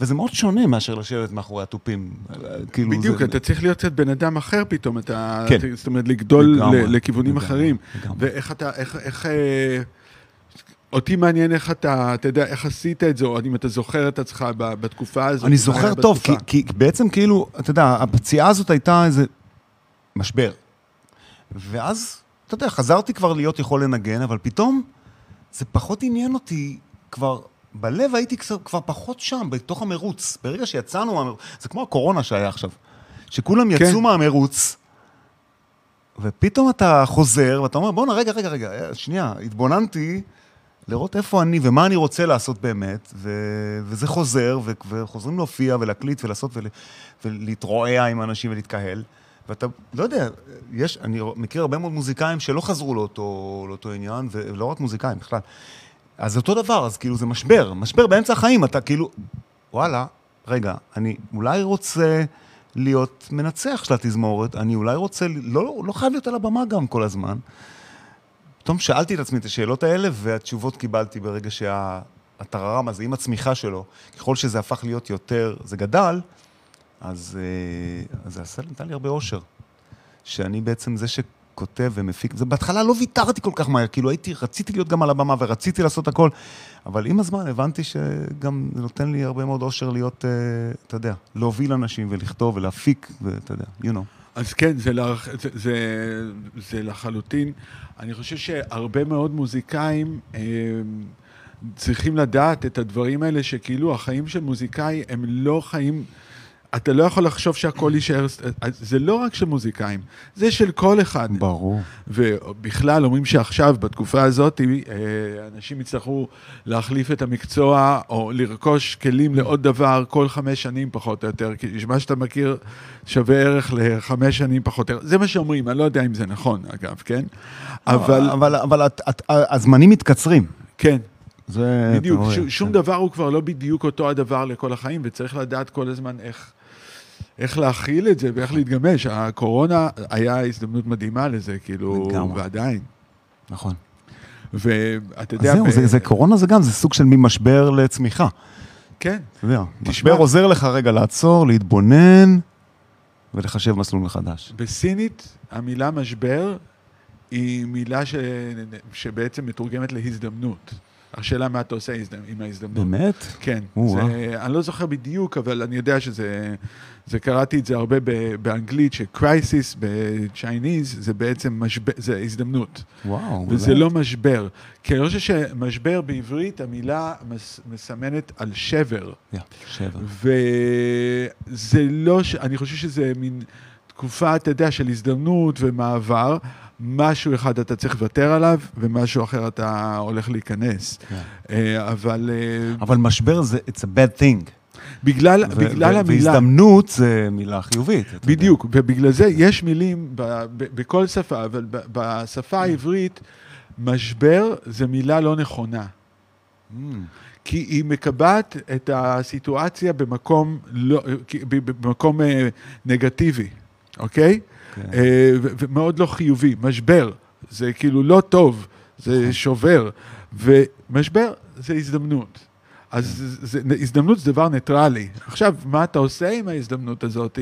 וזה מאוד שונה מאשר לשבת מאחורי התופים.
כאילו בדיוק, זה... אתה צריך להיות קצת בן אדם אחר פתאום, אתה, כן. זאת אומרת, לגדול לגמרי, לכיוונים לגמרי, אחרים. לגמרי. ואיך אתה, איך, איך... אה, אותי מעניין איך אתה, אתה יודע, איך עשית את זה, או אם אתה זוכר את עצמך בתקופה הזאת.
אני זוכר טוב, כי, כי בעצם כאילו, אתה יודע, הפציעה הזאת הייתה איזה משבר. ואז, אתה יודע, חזרתי כבר להיות יכול לנגן, אבל פתאום זה פחות עניין אותי כבר... בלב הייתי כבר פחות שם, בתוך המרוץ. ברגע שיצאנו מהמרוץ, זה כמו הקורונה שהיה עכשיו. שכולם כן. יצאו מהמרוץ, ופתאום אתה חוזר, ואתה אומר, בואנה, רגע, רגע, רגע, שנייה, התבוננתי לראות איפה אני ומה אני רוצה לעשות באמת, ו- וזה חוזר, ו- וחוזרים להופיע ולהקליט ולעשות ול- ולהתרועע עם אנשים ולהתקהל. ואתה, לא יודע, יש, אני מכיר הרבה מאוד מוזיקאים שלא חזרו לאותו, לאותו עניין, ולא רק מוזיקאים בכלל. אז אותו דבר, אז כאילו זה משבר, משבר באמצע החיים, אתה כאילו, וואלה, רגע, אני אולי רוצה להיות מנצח של התזמורת, אני אולי רוצה, לא, לא חייב להיות על הבמה גם כל הזמן. פתאום שאלתי את עצמי את השאלות האלה, והתשובות קיבלתי ברגע שהטררם הזה, עם הצמיחה שלו, ככל שזה הפך להיות יותר, זה גדל, אז, אה, אז עשה, נתן לי הרבה אושר. שאני בעצם זה שכותב ומפיק, זה בהתחלה לא ויתרתי כל כך מהר, כאילו הייתי, רציתי להיות גם על הבמה ורציתי לעשות הכל, אבל עם הזמן הבנתי שגם זה נותן לי הרבה מאוד אושר להיות, אה, אתה יודע, להוביל אנשים ולכתוב ולהפיק, ואתה יודע, you know.
אז כן, זה, לח... זה, זה, זה לחלוטין. אני חושב שהרבה מאוד מוזיקאים אה, צריכים לדעת את הדברים האלה, שכאילו החיים של מוזיקאי הם לא חיים... אתה לא יכול לחשוב שהכל יישאר, זה לא רק של מוזיקאים, זה של כל אחד.
ברור.
ובכלל, אומרים שעכשיו, בתקופה הזאת, אה, אנשים יצטרכו להחליף את המקצוע, או לרכוש כלים לעוד דבר כל חמש שנים פחות או יותר, כי מה שאתה מכיר שווה ערך לחמש שנים פחות או יותר. זה מה שאומרים, אני לא יודע אם זה נכון, אגב, כן?
אבל... אבל, אבל הזמנים מתקצרים.
כן. זה... בדיוק, שום כן. דבר הוא כבר לא בדיוק אותו הדבר לכל החיים, וצריך לדעת כל הזמן איך... איך להכיל את זה ואיך להתגמש. הקורונה היה הזדמנות מדהימה לזה, כאילו, לגמרי. ועדיין.
נכון.
ואתה יודע...
זהו, ב... זה, זה קורונה זה גם, זה סוג של ממשבר לצמיחה.
כן.
אתה יודע, משבר עוזר לך רגע לעצור, להתבונן ולחשב מסלול מחדש.
בסינית, המילה משבר היא מילה ש... שבעצם מתורגמת להזדמנות. השאלה מה אתה עושה עם ההזדמנות.
באמת?
כן. זה, אני לא זוכר בדיוק, אבל אני יודע שזה... זה קראתי את זה הרבה באנגלית, ש-crisis בצ'ייניז זה בעצם משבר, זה הזדמנות.
וואו,
וזה באמת? לא משבר. כי אני חושב שמשבר בעברית, המילה מס, מסמנת על שבר.
Yeah, שבר.
וזה לא, אני חושב שזה מין תקופה, אתה יודע, של הזדמנות ומעבר. משהו אחד אתה צריך לוותר עליו, ומשהו אחר אתה הולך להיכנס. כן. אבל... אה,
אבל משבר זה, it's a bad thing.
בגלל, ו- בגלל ו- המילה...
והזדמנות זה מילה חיובית.
בדיוק, יודע. ובגלל זה יש מילים ב- ב- בכל שפה, אבל ב- בשפה העברית, משבר זה מילה לא נכונה. Mm. כי היא מקבעת את הסיטואציה במקום, לא, במקום אה, נגטיבי, אוקיי? אה, ומאוד לא חיובי. משבר, זה כאילו לא טוב, זה. שובר. ומשבר זה הזדמנות. אז זה, הזדמנות זה דבר ניטרלי. עכשיו, מה אתה עושה עם ההזדמנות הזאת?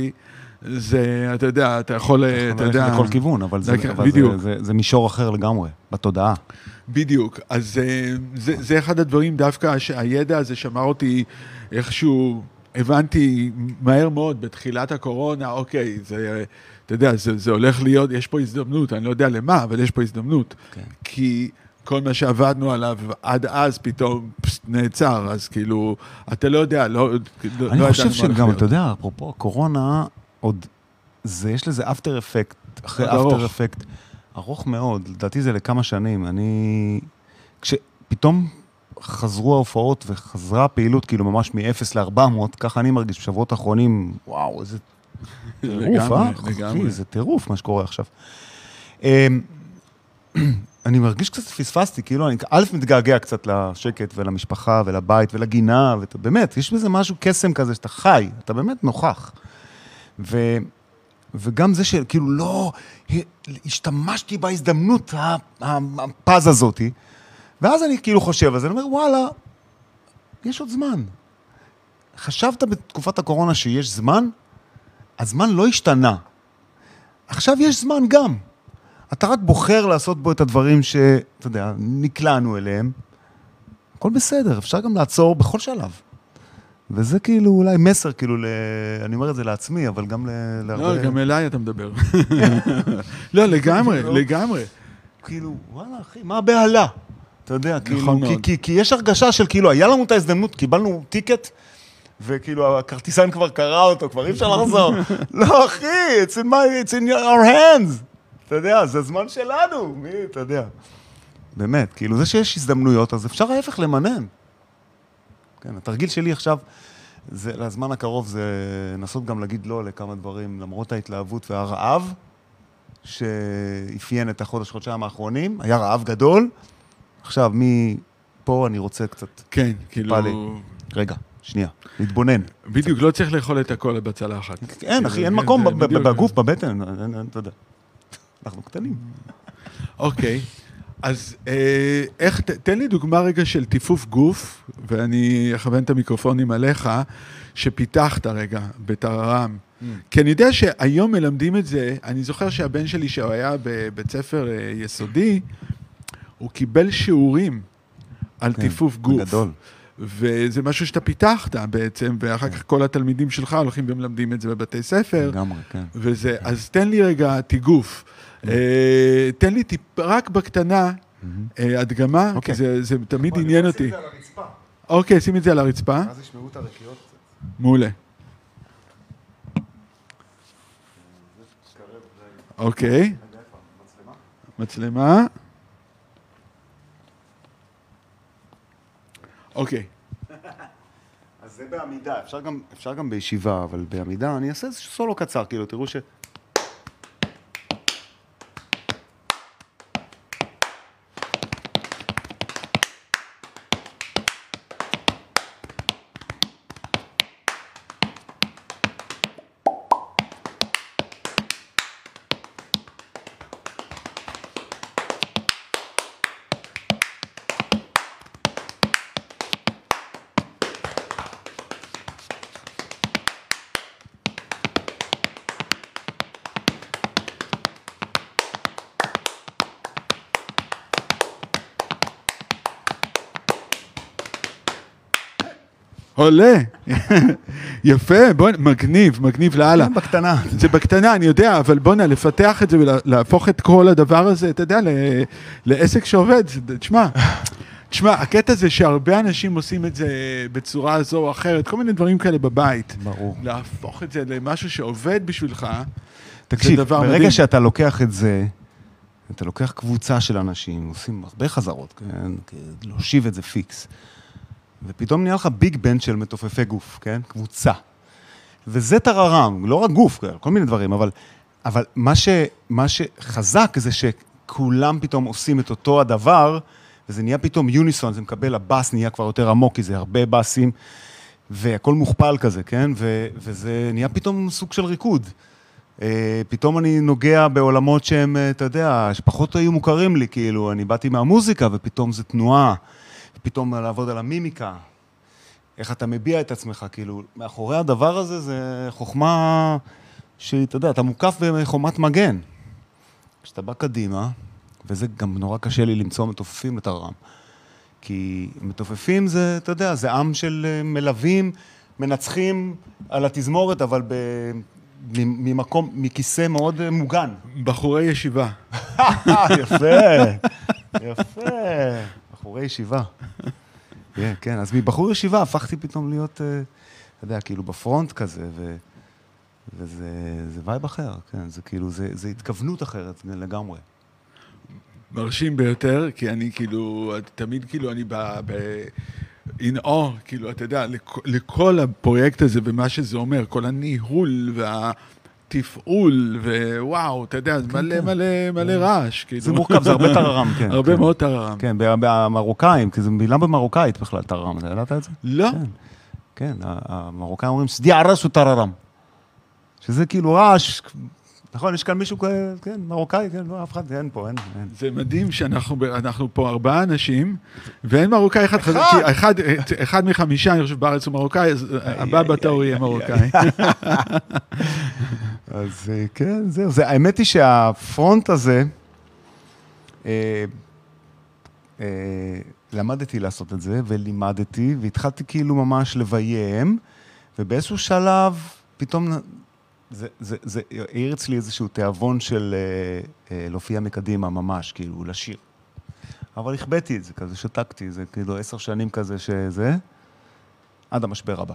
זה, אתה יודע, אתה יכול, אתה יודע...
לכל כיוון, אבל, זה, אבל זה, זה, זה מישור אחר לגמרי, בתודעה.
בדיוק, אז אה, זה, זה אחד הדברים דווקא שהידע הזה שמר אותי איכשהו, הבנתי מהר מאוד בתחילת הקורונה, אוקיי, זה, אתה יודע, זה, זה הולך להיות, יש פה הזדמנות, אני לא יודע למה, אבל יש פה הזדמנות. כן. כי כל מה שעבדנו עליו עד אז פתאום פסט, נעצר, אז כאילו, אתה לא יודע, לא,
לא אני לא חושב שגם, אתה יודע, אפרופו הקורונה, עוד, זה, יש לזה אפטר אפקט, אחרי אפטר אפקט, ארוך מאוד, לדעתי זה לכמה שנים. אני, כשפתאום חזרו ההופעות וחזרה הפעילות, כאילו ממש מ-0 ל-400, ככה אני מרגיש בשבועות האחרונים, וואו, איזה טירוף, אה?
לגמרי.
זה טירוף מה שקורה עכשיו. אמ, אני מרגיש קצת פספסתי, כאילו, אני א', מתגעגע קצת לשקט ולמשפחה ולבית ולגינה, ובאמת, יש בזה משהו, קסם כזה, שאתה חי, אתה באמת נוכח. ו, וגם זה שכאילו לא השתמשתי בהזדמנות הפז הזאתי, ואז אני כאילו חושב על זה, אני אומר, וואלה, יש עוד זמן. חשבת בתקופת הקורונה שיש זמן? הזמן לא השתנה. עכשיו יש זמן גם. אתה רק בוחר לעשות בו את הדברים שאתה יודע, נקלענו אליהם. הכל בסדר, אפשר גם לעצור בכל שלב. וזה כאילו אולי מסר, כאילו, ל... אני אומר את זה לעצמי, אבל גם ל...
לא, גם אליי אתה מדבר. לא, לגמרי. לגמרי.
כאילו, וואלה, אחי, מה הבהלה? אתה יודע, כאילו,
נכון
כי,
מאוד.
כי, כי יש הרגשה של כאילו, היה לנו את ההזדמנות, קיבלנו טיקט, וכאילו, הכרטיסן כבר קרא אותו, כבר אי אפשר לחזור. לא, אחי, it's in, my, it's in our hands. אתה יודע, זה הזמן שלנו, מי, אתה יודע. באמת, כאילו, זה שיש הזדמנויות, אז אפשר ההפך למנן. כן, התרגיל שלי עכשיו, זה, לזמן הקרוב, זה לנסות גם להגיד לא לכמה דברים, למרות ההתלהבות והרעב, שאפיין את החודש, חודשיים האחרונים, היה רעב גדול. עכשיו, מפה אני רוצה קצת...
כן, כאילו...
לי. רגע, שנייה, להתבונן.
בדיוק, לא צריך לאכול את הכל בצלחת.
אין, אחי, אין
כן,
מקום. בגוף, בבטן, אתה יודע. אנחנו קטנים.
אוקיי, אז אה, איך, תן לי דוגמה רגע של טיפוף גוף, ואני אכוון את המיקרופונים עליך, שפיתחת רגע בטררם.
Mm.
כי אני יודע שהיום מלמדים את זה, אני זוכר שהבן שלי, שהוא היה בבית ספר אה, יסודי, הוא קיבל שיעורים על
כן,
טיפוף גוף.
גדול.
וזה משהו שאתה פיתחת בעצם, ואחר כך כל התלמידים שלך הולכים ומלמדים את זה בבתי ספר.
לגמרי, כן.
וזה, אז תן לי רגע תיגוף. אה, תן לי טיפ, רק בקטנה, אה, הדגמה, כי
אוקיי.
זה זה תמיד עניין אותי. אוקיי, שים את זה על הרצפה.
אז ישמעו את הרקיעות קצת.
מעולה. אוקיי, מצלמה. אוקיי,
אז זה בעמידה, אפשר גם, אפשר גם בישיבה, אבל בעמידה אני אעשה איזה סולו קצר, כאילו, תראו ש...
עולה. יפה, בוא, מגניב, מגניב לאללה.
כן, בקטנה.
זה בקטנה, אני יודע, אבל בואנה, לפתח את זה ולהפוך את כל הדבר הזה, אתה יודע, ל- לעסק שעובד, זה- תשמע, תשמע, הקטע זה שהרבה אנשים עושים את זה בצורה זו או אחרת, כל מיני דברים כאלה בבית.
ברור.
להפוך את זה למשהו שעובד בשבילך,
תקשיב,
דבר
ברגע
מדהים.
שאתה לוקח את זה, אתה לוקח קבוצה של אנשים, עושים הרבה חזרות, כן? להושיב את זה fix. ופתאום נהיה לך big band של מתופפי גוף, כן? קבוצה. וזה טררם, לא רק גוף, כן, כל מיני דברים, אבל, אבל מה, ש, מה שחזק זה שכולם פתאום עושים את אותו הדבר, וזה נהיה פתאום unison, זה מקבל, הבאס נהיה כבר יותר עמוק, כי זה הרבה באסים, והכל מוכפל כזה, כן? ו, וזה נהיה פתאום סוג של ריקוד. אה, פתאום אני נוגע בעולמות שהם, אה, אתה יודע, שפחות היו מוכרים לי, כאילו, אני באתי מהמוזיקה, ופתאום זה תנועה, ופתאום לעבוד על המימיקה, איך אתה מביע את עצמך, כאילו, מאחורי הדבר הזה זה חוכמה שאתה יודע, אתה מוקף בחומת מגן. כשאתה בא קדימה, וזה גם נורא קשה לי למצוא מתופפים לטררם, כי מתופפים זה, אתה יודע, זה עם של אה, מלווים, מנצחים על התזמורת, אבל ב... ממקום, מכיסא מאוד אה, מוגן.
בחורי ישיבה.
יפה, יפה. בחורי ישיבה. כן, כן, אז מבחור ישיבה הפכתי פתאום להיות, אה, אתה יודע, כאילו ב front כזה, ו... וזה זה vibe אחר, כן, זה כאילו, זה, זה התכוונות אחרת לגמרי.
מרשים ביותר, כי אני כאילו, תמיד כאילו אני ב... ב in awe, כאילו, אתה יודע, לכ, לכל הפרויקט הזה ומה שזה אומר, כל הניהול והתפעול, ווואו, אתה יודע,
כן,
מלא
כן.
מלא מלא רעש, כאילו.
זה מורכב, זה הרבה טררם, כן.
הרבה
כן.
מאוד טררם.
כן, במרוקאים, כי זו מילה במרוקאית בכלל, טררם, אתה ידעת את זה?
לא?
כן, כן, המרוקאים אומרים סדי ערס וטררם. שזה כאילו רעש, נכון, יש כאן מישהו, כן, מרוקאי, כן, לא, אף אחד, אין פה, אין, אין.
זה מדהים שאנחנו פה ארבעה אנשים, ואין מרוקאי אחד חזק, כי אחד, אחד מחמישה, אני חושב, בארץ הוא מרוקאי, אז הבא בתור יהיה מרוקאי.
אז אה, כן, זהו. זה, האמת היא שהפרונט הזה, אה, אה, למדתי לעשות את זה, ולימדתי, והתחלתי כאילו ממש לביים, ובאיזשהו שלב, פתאום, זה העיר אצלי איזשהו תיאבון של אה, אה, להופיע מקדימה ממש, כאילו, לשיר. אבל החבאתי את זה, כזה שתקתי, זה כאילו עשר שנים כזה שזה, עד המשבר הבא.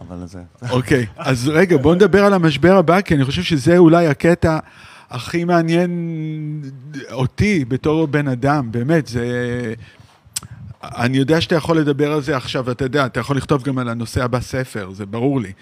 אבל זה...
אוקיי, אז רגע, בוא נדבר על המשבר הבא, כי אני חושב שזה אולי הקטע הכי מעניין אותי בתור בן אדם, באמת, זה... אני יודע שאתה יכול לדבר על זה עכשיו, אתה יודע, אתה יכול לכתוב גם על הנושא הבא ספר, זה ברור לי.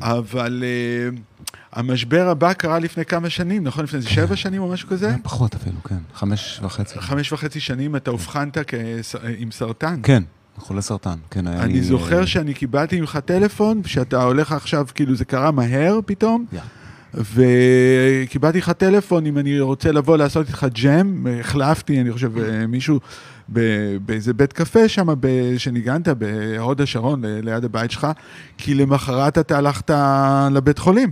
אבל uh, המשבר הבא קרה לפני כמה שנים, נכון? לפני איזה שבע שנים או משהו כזה?
פחות אפילו, כן. חמש וחצי.
חמש וחצי שנים אתה אובחנת כס- עם סרטן.
כן, חולה סרטן. כן, היה לי...
אני זוכר שאני קיבלתי ממך טלפון, שאתה הולך עכשיו, כאילו זה קרה מהר פתאום,
יא.
וקיבלתי לך טלפון אם אני רוצה לבוא לעשות איתך ג'ם, החלפתי, אני חושב, אה, מישהו באיזה בית קפה שם, שניגנת בהוד השרון, ליד הבית שלך, כי למחרת אתה הלכת לבית חולים.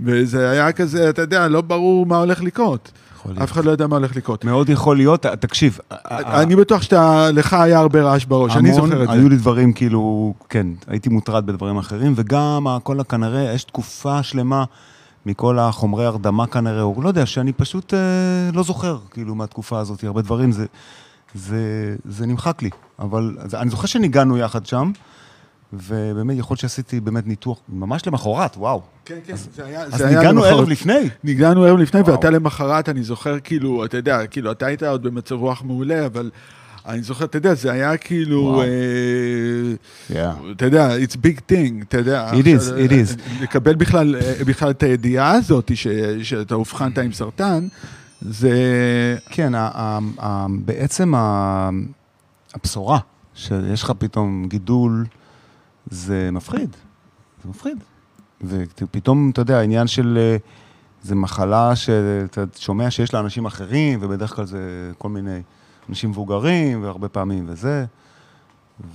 וזה היה כזה, אתה יודע, לא ברור מה הולך לקרות.
יכול להיות.
אף אחד לא יודע מה הולך לקרות.
מאוד יכול להיות, תקשיב,
אני בטוח שאתה, לך היה הרבה רעש בראש, אני זוכר את זה.
היו לי דברים כאילו, כן, הייתי מוטרד בדברים אחרים, וגם הכל כנראה, יש תקופה שלמה מכל החומרי הרדמה כנראה, או לא יודע, שאני פשוט אה, לא זוכר, כאילו, מהתקופה הזאת, הרבה דברים, זה, זה, זה נמחק לי. אבל זה, אני זוכר שניגענו יחד שם, ובאמת, יכול להיות שעשיתי באמת ניתוח, ממש למחרת, וואו.
כן, כן, זה היה,
אז
זה היה
ניגענו
למחרת.
ערב לפני.
ניגענו ערב לפני,
וואו.
ואתה למחרת, אני זוכר, כאילו, אתה יודע, כאילו, אתה היית עוד במצב רוח מעולה, אבל אני זוכר, אתה יודע, זה היה כאילו. אה. אתה יודע, it's big thing, אתה יודע.
It is, it is.
לקבל בכלל, אה, בכלל את הידיעה הזאת, שאתה אובחנת עם סרטן, זה...
כן, בעצם הבשורה שיש לך פתאום גידול, זה מפחיד. זה מפחיד. ופתאום, אתה יודע, העניין של... אה, זה מחלה שאתה שומע שיש לאנשים אחרים, ובדרך כלל זה כל מיני אנשים מבוגרים, והרבה פעמים וזה,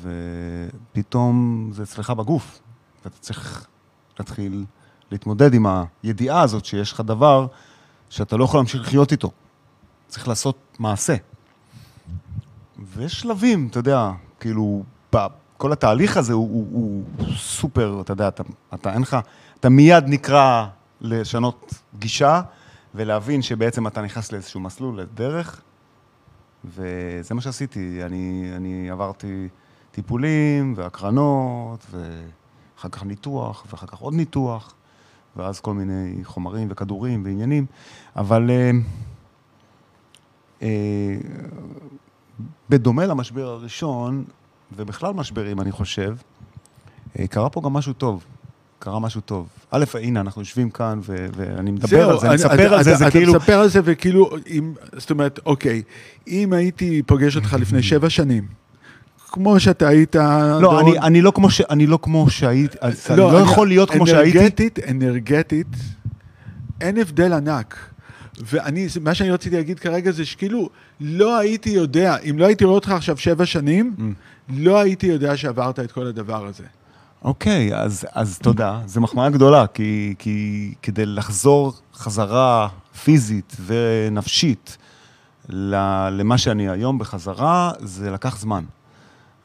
ופתאום זה אצלך בגוף, ואתה צריך להתחיל להתמודד עם הידיעה הזאת שיש לך דבר שאתה לא יכול להמשיך לחיות איתו. צריך לעשות מעשה. ויש שלבים, אתה יודע, כאילו, כל התהליך הזה הוא, הוא, הוא סופר, אתה יודע, אתה, אתה אין לך, אתה מיד נקרא לשנות גישה ולהבין שבעצם אתה נכנס לאיזשהו מסלול, לדרך, וזה מה שעשיתי. אני, אני עברתי טיפולים והקרנות, ואחר כך ניתוח, ואחר כך עוד ניתוח, ואז כל מיני חומרים וכדורים ועניינים, אבל... אה, אה, בדומה למשבר הראשון, ובכלל משברים, אני חושב, אה, קרה פה גם משהו טוב. קרה משהו טוב. א', הנה, אנחנו יושבים כאן, ו- ואני מדבר על זה, אני מספר
אתה-
על זה,
אתה-
זה
אתה
כאילו...
מספר על זה, וכאילו, אם, זאת אומרת, אוקיי, אם הייתי פוגש אותך לפני שבע שנים, כמו שאתה היית...
לא,
דורון-
אני, אני לא כמו ש... אני לא כמו שהייתי, אז אני לא יכול להיות כמו שהייתי.
אנרגטית, אנרגטית, אין הבדל ענק. ואני, מה שאני רציתי להגיד כרגע זה שכאילו, לא הייתי יודע, אם לא הייתי רואה אותך עכשיו שבע שנים,
Mm.
לא הייתי יודע שעברת את כל הדבר הזה.
אוקיי, אז, אז תודה. זו מחמאה גדולה, כי, כי כדי לחזור חזרה פיזית ונפשית למה שאני היום בחזרה, זה לקח זמן.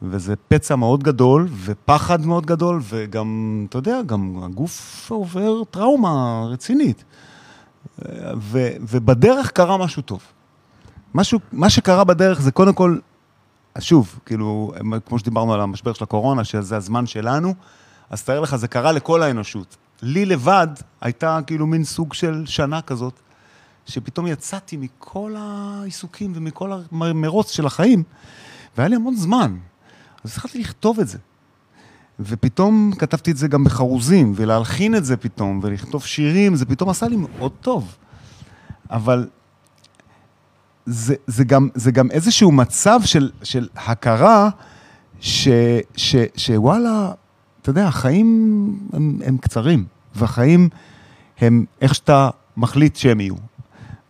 וזה פצע מאוד גדול, ופחד מאוד גדול, וגם, אתה יודע, גם הגוף עובר טראומה רצינית. ו, ובדרך קרה משהו טוב. משהו, מה שקרה בדרך זה קודם כל, שוב, כאילו, כמו שדיברנו על המשבר של הקורונה, שזה הזמן שלנו, אז תאר לך, זה קרה לכל האנושות. לי לבד הייתה כאילו מין סוג של שנה כזאת, שפתאום יצאתי מכל העיסוקים ומכל המרוץ של החיים, והיה לי המון זמן. אז התחלתי לכתוב את זה. ופתאום כתבתי את זה גם בחרוזים, ולהלחין את זה פתאום, ולכתוב שירים, זה פתאום עשה לי מאוד טוב. אבל זה, זה, גם, זה גם איזשהו מצב של, של הכרה, ש, ש, שוואלה, אתה יודע, החיים הם, הם קצרים, והחיים הם איך שאתה מחליט שהם יהיו.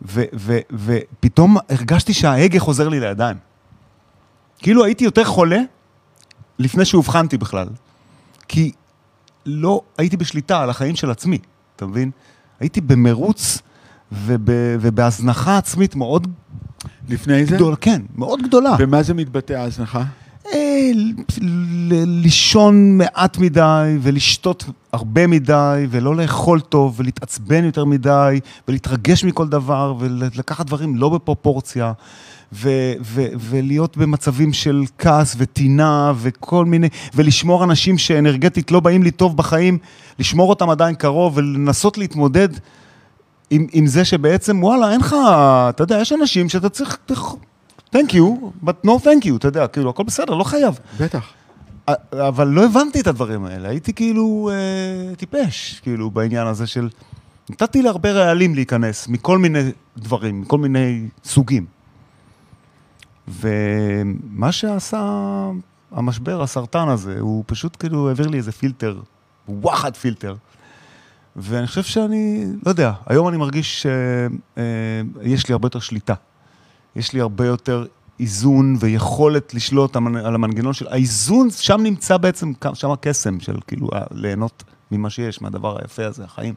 ו, ו, ופתאום הרגשתי שההגה חוזר לי לידיים. כאילו הייתי יותר חולה לפני שאובחנתי בכלל. כי לא הייתי בשליטה על החיים של עצמי, אתה מבין? הייתי במרוץ וב, ובהזנחה עצמית מאוד
לפני זה?
גדולה, כן, מאוד גדולה.
ומה זה מתבטא ההזנחה?
אה, לישון מעט מדי, ולשתות הרבה מדי, ולא לאכול טוב, ולהתעצבן יותר מדי, ולהתרגש מכל דבר, ולקחת דברים לא בפרופורציה. ו- ו- ולהיות במצבים של כעס וטינה וכל מיני, ולשמור אנשים שאנרגטית לא באים לי טוב בחיים, לשמור אותם עדיין קרוב ולנסות להתמודד עם, עם זה שבעצם, וואלה, אין לך, אתה יודע, יש אנשים שאתה צריך, thank you, but no thank you, אתה יודע, כאילו, הכל בסדר, לא חייב.
בטח.
אבל לא הבנתי את הדברים האלה, הייתי כאילו אה, טיפש, כאילו, בעניין הזה של... נתתי להרבה רעלים להיכנס מכל מיני דברים, מכל מיני סוגים. ומה שעשה המשבר, הסרטן הזה, הוא פשוט כאילו העביר לי איזה פילטר, וואחד פילטר. ואני חושב שאני, לא יודע, היום אני מרגיש שיש אה, לי הרבה יותר שליטה. יש לי הרבה יותר איזון ויכולת לשלוט על המנגנון של... האיזון, שם נמצא בעצם, שם הקסם של כאילו ליהנות ממה שיש, מהדבר היפה הזה, החיים.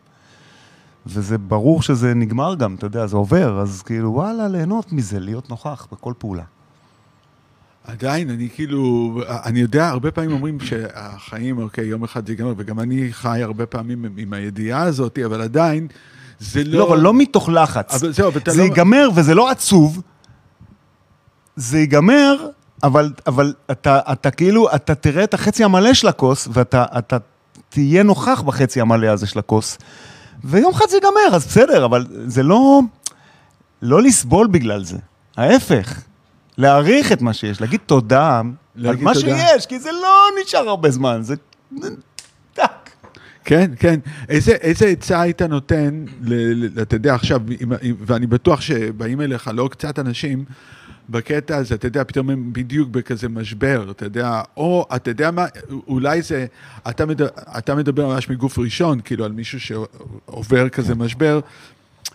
וזה ברור שזה נגמר גם, אתה יודע, זה עובר, אז כאילו, וואלה, ליהנות מזה, להיות נוכח בכל פעולה.
עדיין, אני כאילו, אני יודע, הרבה פעמים אומרים שהחיים, אוקיי, יום אחד זה ייגמר, וגם אני חי הרבה פעמים עם הידיעה הזאת, אבל עדיין, זה לא...
לא, אבל לא מתוך לחץ. אבל זהו, אבל אתה זה לא... ייגמר, וזה לא עצוב, זה ייגמר, אבל, אבל אתה, אתה כאילו, אתה תראה את החצי המלא של הכוס, ואתה אתה תהיה נוכח בחצי המלא הזה של הכוס, ויום אחד זה ייגמר, אז בסדר, אבל זה לא... לא לסבול בגלל זה, ההפך. להעריך את מה שיש, להגיד תודה על מה תודה. שיש, כי זה לא נשאר הרבה זמן, זה... טאק.
כן, כן. איזה, איזה עצה היית נותן, אתה יודע, עכשיו, ואני בטוח שבאים אליך לא קצת אנשים, בקטע הזה, אתה יודע, פתאום הם בדיוק בכזה משבר, אתה יודע, או אתה יודע מה, אולי זה, אתה מדבר, אתה מדבר ממש מגוף ראשון, כאילו על מישהו שעובר כזה כן. משבר,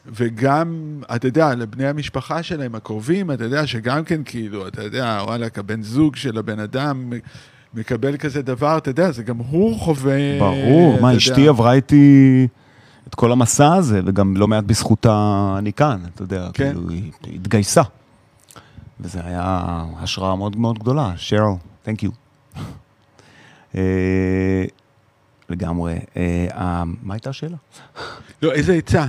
וגם, אתה יודע, לבני המשפחה שלהם, הקרובים, אתה יודע, שגם כן כאילו, אתה יודע, וואלכ, הבן זוג של הבן אדם מקבל כזה דבר, אתה יודע, זה גם הוא חווה...
ברור, מה, אשתי עברה איתי את כל המסע הזה, וגם לא מעט בזכותה אני כאן, אתה יודע, כן. כאילו, היא התגייסה. וזה היה השראה מאוד מאוד גדולה, שרל, תנק יו. לגמרי. אה, מה הייתה השאלה?
לא, איזה עצה?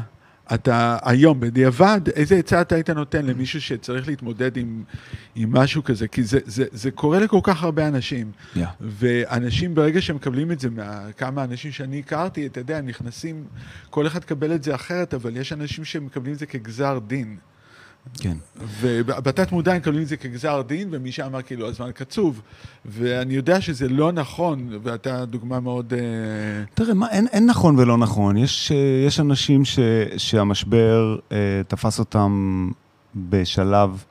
אתה היום, בדיעבד, איזה עצה אתה היית נותן למישהו שצריך להתמודד עם, עם משהו כזה? כי זה, זה, זה קורה לכל כך הרבה אנשים. Yeah. ואנשים, ברגע שהם מקבלים את זה, כמה אנשים שאני הכרתי, אתה יודע, נכנסים, כל אחד קבל את זה אחרת, אבל יש אנשים שמקבלים את זה כגזר דין.
כן.
ובתת מודע הם מקבלים את זה כגזר דין, ומישהו אמר כאילו הזמן קצוב. ואני יודע שזה לא נכון, ואתה דוגמה מאוד... אה,
תראה, מה, אין, אין נכון ולא נכון. יש, אה, יש אנשים ש, שהמשבר אה, תפס אותם בשלב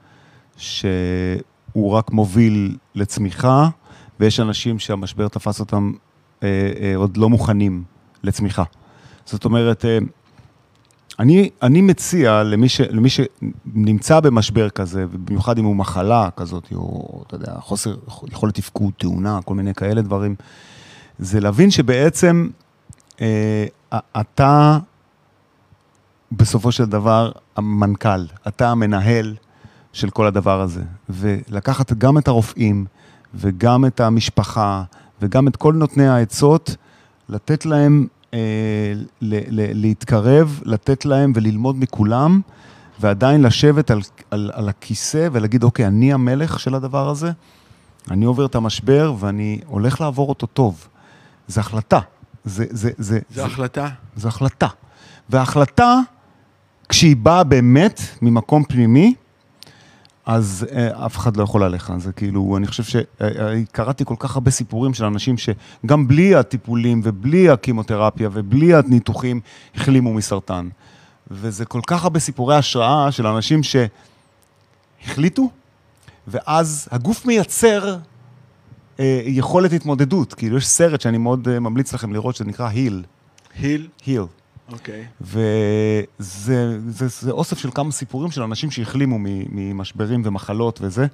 שהוא רק מוביל לצמיחה, ויש אנשים שהמשבר תפס אותם אה, אה, עוד לא מוכנים לצמיחה. זאת אומרת, אה, אני, אני מציע למי, ש, למי שנמצא במשבר כזה, ובמיוחד אם הוא מחלה כזאת, או אתה יודע, חוסר יכולת תפקוד, תאונה, כל מיני כאלה דברים, זה להבין שבעצם אה, אתה בסופו של דבר המנכ"ל, אתה המנהל של כל הדבר הזה, ולקחת גם את הרופאים, וגם את המשפחה, וגם את כל נותני העצות, לתת להם להתקרב, לתת להם וללמוד מכולם, ועדיין לשבת על, על, על הכיסא ולהגיד, אוקיי, אני המלך של הדבר הזה, אני עובר את המשבר ואני הולך לעבור אותו טוב. זו החלטה.
זה, זה, זה, זה, זה החלטה?
זו החלטה. וההחלטה, כשהיא באה באמת ממקום פנימי, אז אה, אף אחד לא יכול עליך. זה כאילו, אני חושב שקראתי כל כך הרבה סיפורים של אנשים שגם בלי הטיפולים ובלי הקימותרפיה ובלי הניתוחים החלימו מסרטן. וזה כל כך הרבה סיפורי השראה של אנשים שהחליטו, ואז הגוף מייצר אה, יכולת התמודדות. כאילו, יש סרט שאני מאוד אה, ממליץ לכם לראות, שזה נקרא היל.
היל?
היל.
אוקיי.
וזה זה, זה אוסף של כמה סיפורים של אנשים שהחלימו ממשברים ומחלות וזה.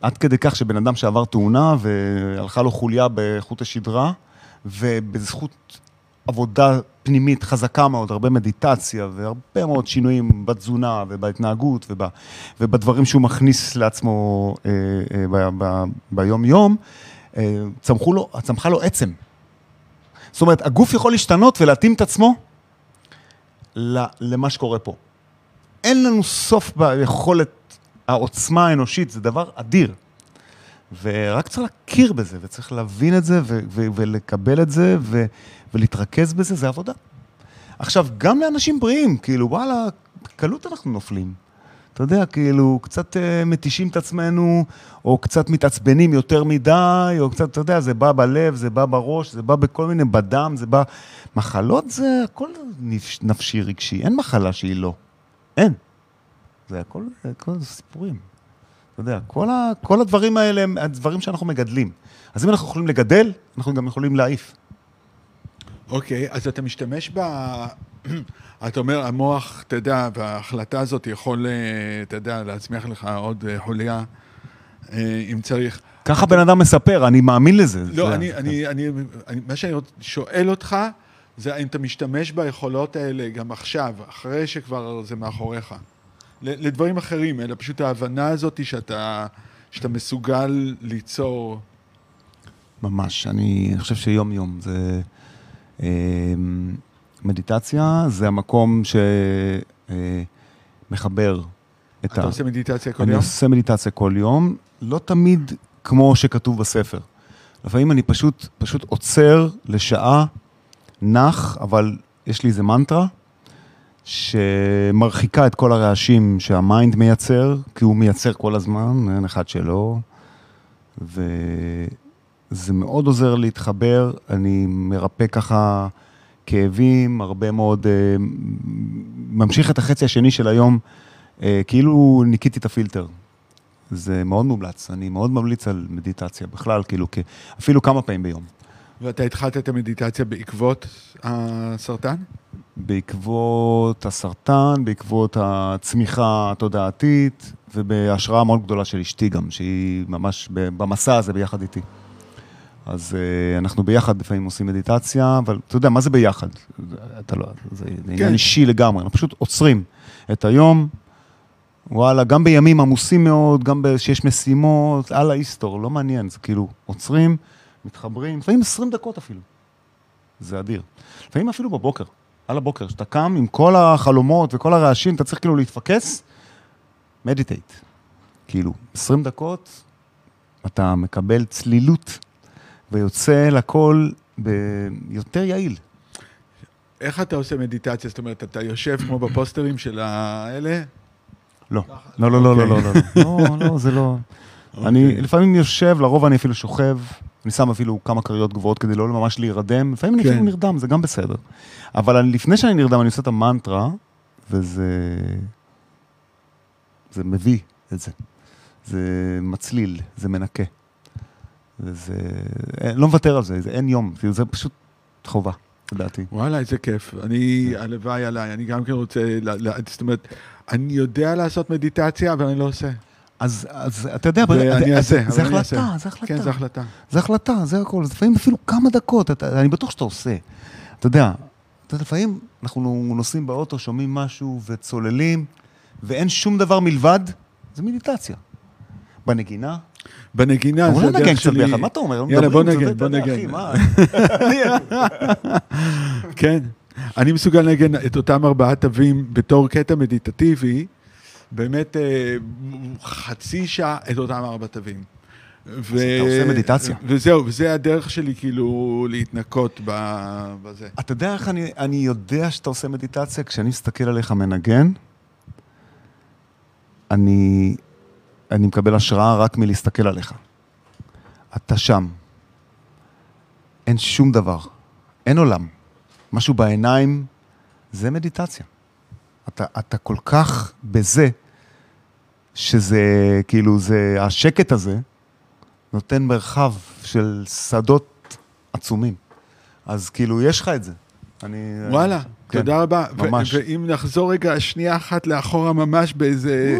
עד כדי כך שבן אדם שעבר תאונה והלכה לו חוליה בחוט השדרה, ובזכות עבודה פנימית חזקה מאוד, הרבה מדיטציה והרבה מאוד שינויים בתזונה ובהתנהגות וב, ובדברים שהוא מכניס לעצמו אה, אה, ביום-יום, אה, צמחו צמחה לו עצם. זאת אומרת, הגוף יכול להשתנות ולהתאים את עצמו למה שקורה פה. אין לנו סוף ביכולת, העוצמה האנושית, זה דבר אדיר. ורק צריך להכיר בזה, וצריך להבין את זה, ולקבל את זה, ולהתרכז בזה, זה עבודה. עכשיו, גם לאנשים בריאים, כאילו, וואלה, בקלות אנחנו נופלים. אתה יודע, כאילו, קצת uh, מתישים את עצמנו, או קצת מתעצבנים יותר מדי, או קצת, אתה יודע, זה בא בלב, זה בא בראש, זה בא בכל מיני, בדם, זה בא... מחלות זה הכל נפשי רגשי, אין מחלה שהיא לא. אין. זה הכל, זה הכל סיפורים. אתה יודע, כל, ה, כל הדברים האלה הם הדברים שאנחנו מגדלים. אז אם אנחנו יכולים לגדל, אנחנו גם יכולים להעיף.
אוקיי, okay, אז אתה משתמש ב... אתה אומר, המוח, אתה יודע, וההחלטה הזאת יכול, אה, אתה יודע, להצמיח לך עוד אה, חוליה, אה, אם צריך.
ככה בן אדם מספר, אני מאמין לזה.
לא. אני, אני, אני, אני, מה שאני שואל אותך, זה האם אתה משתמש ביכולות האלה גם עכשיו, אחרי שכבר זה מאחוריך. לדברים אחרים, אלא פשוט ההבנה הזאת שאתה, שאתה מסוגל ליצור.
ממש, אני חושב שיום-יום זה... מדיטציה זה המקום שמחבר אה, את
אתה ה... אתה עושה מדיטציה כל
אני
יום?
אני עושה מדיטציה כל יום, לא תמיד כמו שכתוב בספר. לפעמים אני פשוט, פשוט עוצר לשעה, נח, אבל יש לי איזה מנטרה שמרחיקה את כל הרעשים שהמיינד מייצר, כי הוא מייצר כל הזמן, אין אחד שלא, וזה מאוד עוזר להתחבר, אני מרפא ככה... כאבים, הרבה מאוד... אה, ממשיך את החצי השני של היום, אה, כאילו ניקיתי את הפילטר. זה מאוד מומלץ, אני מאוד ממליץ על מדיטציה בכלל, כאילו, אפילו כמה פעמים ביום.
ואתה התחלת את המדיטציה בעקבות הסרטן?
בעקבות הסרטן, בעקבות הצמיחה התודעתית, ובהשראה מאוד גדולה של אשתי גם, שהיא ממש במסע הזה ביחד איתי. אז uh, אנחנו ביחד לפעמים עושים מדיטציה, אבל אתה יודע, מה זה ביחד? אתה לא, זה, זה כן. עניין אישי לגמרי, אנחנו פשוט עוצרים את היום, וואלה, גם בימים עמוסים מאוד, גם שיש משימות, על ההיסטור, לא מעניין, זה כאילו, עוצרים, מתחברים, לפעמים 20 דקות אפילו. זה אדיר. לפעמים אפילו בבוקר, על הבוקר, כשאתה קם עם כל החלומות וכל הרעשים, אתה צריך כאילו להתפקס, מדיטייט. כאילו, 20 דקות, אתה מקבל צלילות ויוצא לכל ביותר יעיל.
איך אתה עושה מדיטציה? זאת אומרת, אתה יושב כמו בפוסטרים של האלה?
לא. לא, לא, לא, לא, לא, לא, אוקיי. לא, לא, זה לא. אוקיי. אני לפעמים יושב, לרוב אני אפילו שוכב, אני שם אפילו כמה כריות גבוהות כדי לא ממש להירדם, לפעמים אני אפילו כן. נרדם, זה גם בסדר. אבל לפני שאני נרדם, אני עושה את המנטרה, וזה... זה מביא את זה. זה מצליל, זה מנקה. וזה... אה, לא מוותר על זה, זה אין יום, כאילו זה פשוט חובה, לדעתי.
וואלה, איזה כיף. אני, הלוואי עליי, אני גם כן רוצה, זאת אומרת, אני יודע לעשות מדיטציה, אבל אני לא עושה.
אז, אז אתה יודע,
ואני אעשה,
זה החלטה, זה החלטה.
כן, זה החלטה.
זה החלטה, זה הכל. לפעמים אפילו כמה דקות, אתה, אני בטוח שאתה עושה. אתה יודע, אתה יודע, לפעמים אנחנו נוסעים באוטו, שומעים משהו וצוללים, ואין שום דבר מלבד, זה מדיטציה. בנגינה,
בנגינה,
זה הדרך שלי. ביחד, מה אתה אומר?
יאללה, בוא נגן, בוא נגן. כן, אני מסוגל לנגן את אותם ארבעה תווים בתור קטע מדיטטיבי, באמת אה, חצי שעה את אותם ארבע תווים. ו...
אתה עושה מדיטציה.
וזהו, וזה הדרך שלי כאילו להתנקות בזה.
אתה יודע איך אני, אני יודע שאתה עושה מדיטציה? כשאני מסתכל עליך מנגן, אני, אני מקבל השראה רק מלהסתכל עליך. אתה שם. אין שום דבר. אין עולם. משהו בעיניים, זה מדיטציה. אתה, אתה כל כך בזה, שזה, כאילו, זה, השקט הזה נותן מרחב של שדות עצומים. אז כאילו, יש לך את זה. אני...
וואלה,
כן,
תודה רבה.
ממש.
ואם נחזור רגע שנייה אחת לאחורה ממש באיזה,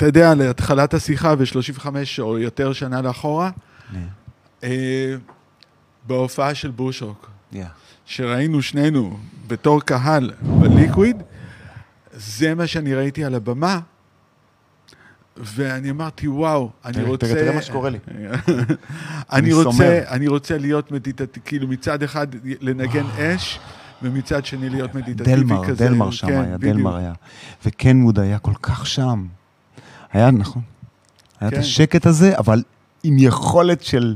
אתה יודע, להתחלת השיחה ו-35 או יותר שנה לאחורה, אה, בהופעה של בושרוק,
Yeah.
שראינו שנינו בתור קהל בליקוויד, זה מה שאני ראיתי על הבמה, ואני אמרתי, וואו, אני רוצה...
תראה, מה שקורה לי.
אני רוצה. אני רוצה להיות מדיטטיבי, כאילו מצד אחד לנגן אש, ומצד שני להיות מדיטטיבי
דלמר,
כזה.
דלמר שם
כן,
היה,
בדיוק.
דלמר היה. וקנווד היה כל כך שם. היה, נכון. היה את
כן.
השקט הזה, אבל עם יכולת של...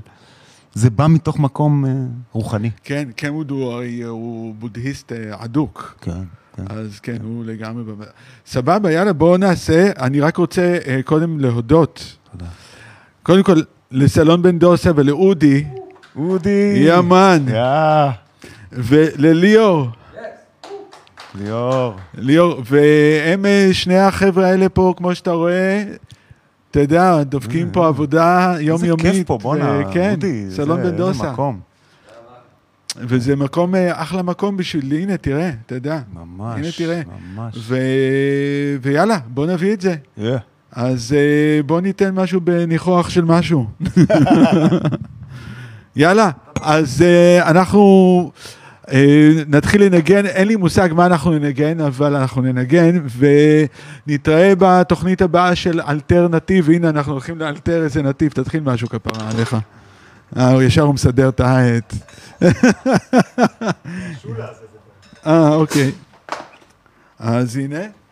זה בא מתוך מקום אה, רוחני.
כן, קמוד הוא הרי הוא בודהיסט אה, אדוק.
כן, כן.
אז כן, הוא לגמרי... בב- סבבה, יאללה, בואו נעשה. אני רק רוצה אה, קודם להודות.
תודה.
קודם כל, לסלון בן דוסה ולאודי,
אודי!
יאמן,
יא!
ולליאור.
ליאור.
ליאור, והם אה, שני החבר'ה האלה פה, כמו שאתה רואה, אתה יודע, דופקים פה עבודה יומיומית.
איזה כיף פה, בואנה,
כן,
אודי.
סלון
זה-
בן דוסה. וזה מקום, אה, אחלה מקום בשבילי, הנה, תראה, אתה יודע.
ממש,
הנה, תראה.
ממש.
ו... ויאללה, בוא נביא את זה.
Yeah.
אז אה, בוא ניתן משהו בניחוח של משהו. יאללה, אז אה, אנחנו אה, נתחיל לנגן, אין לי מושג מה אנחנו ננגן, אבל אנחנו ננגן, ונתראה בתוכנית הבאה של אלטרנטיב, הנה אנחנו הולכים לאלתר איזה נתיב, תתחיל משהו כפרה עליך. אה, הוא ישר הוא מסדר את העט. אה, אוקיי. אז הנה.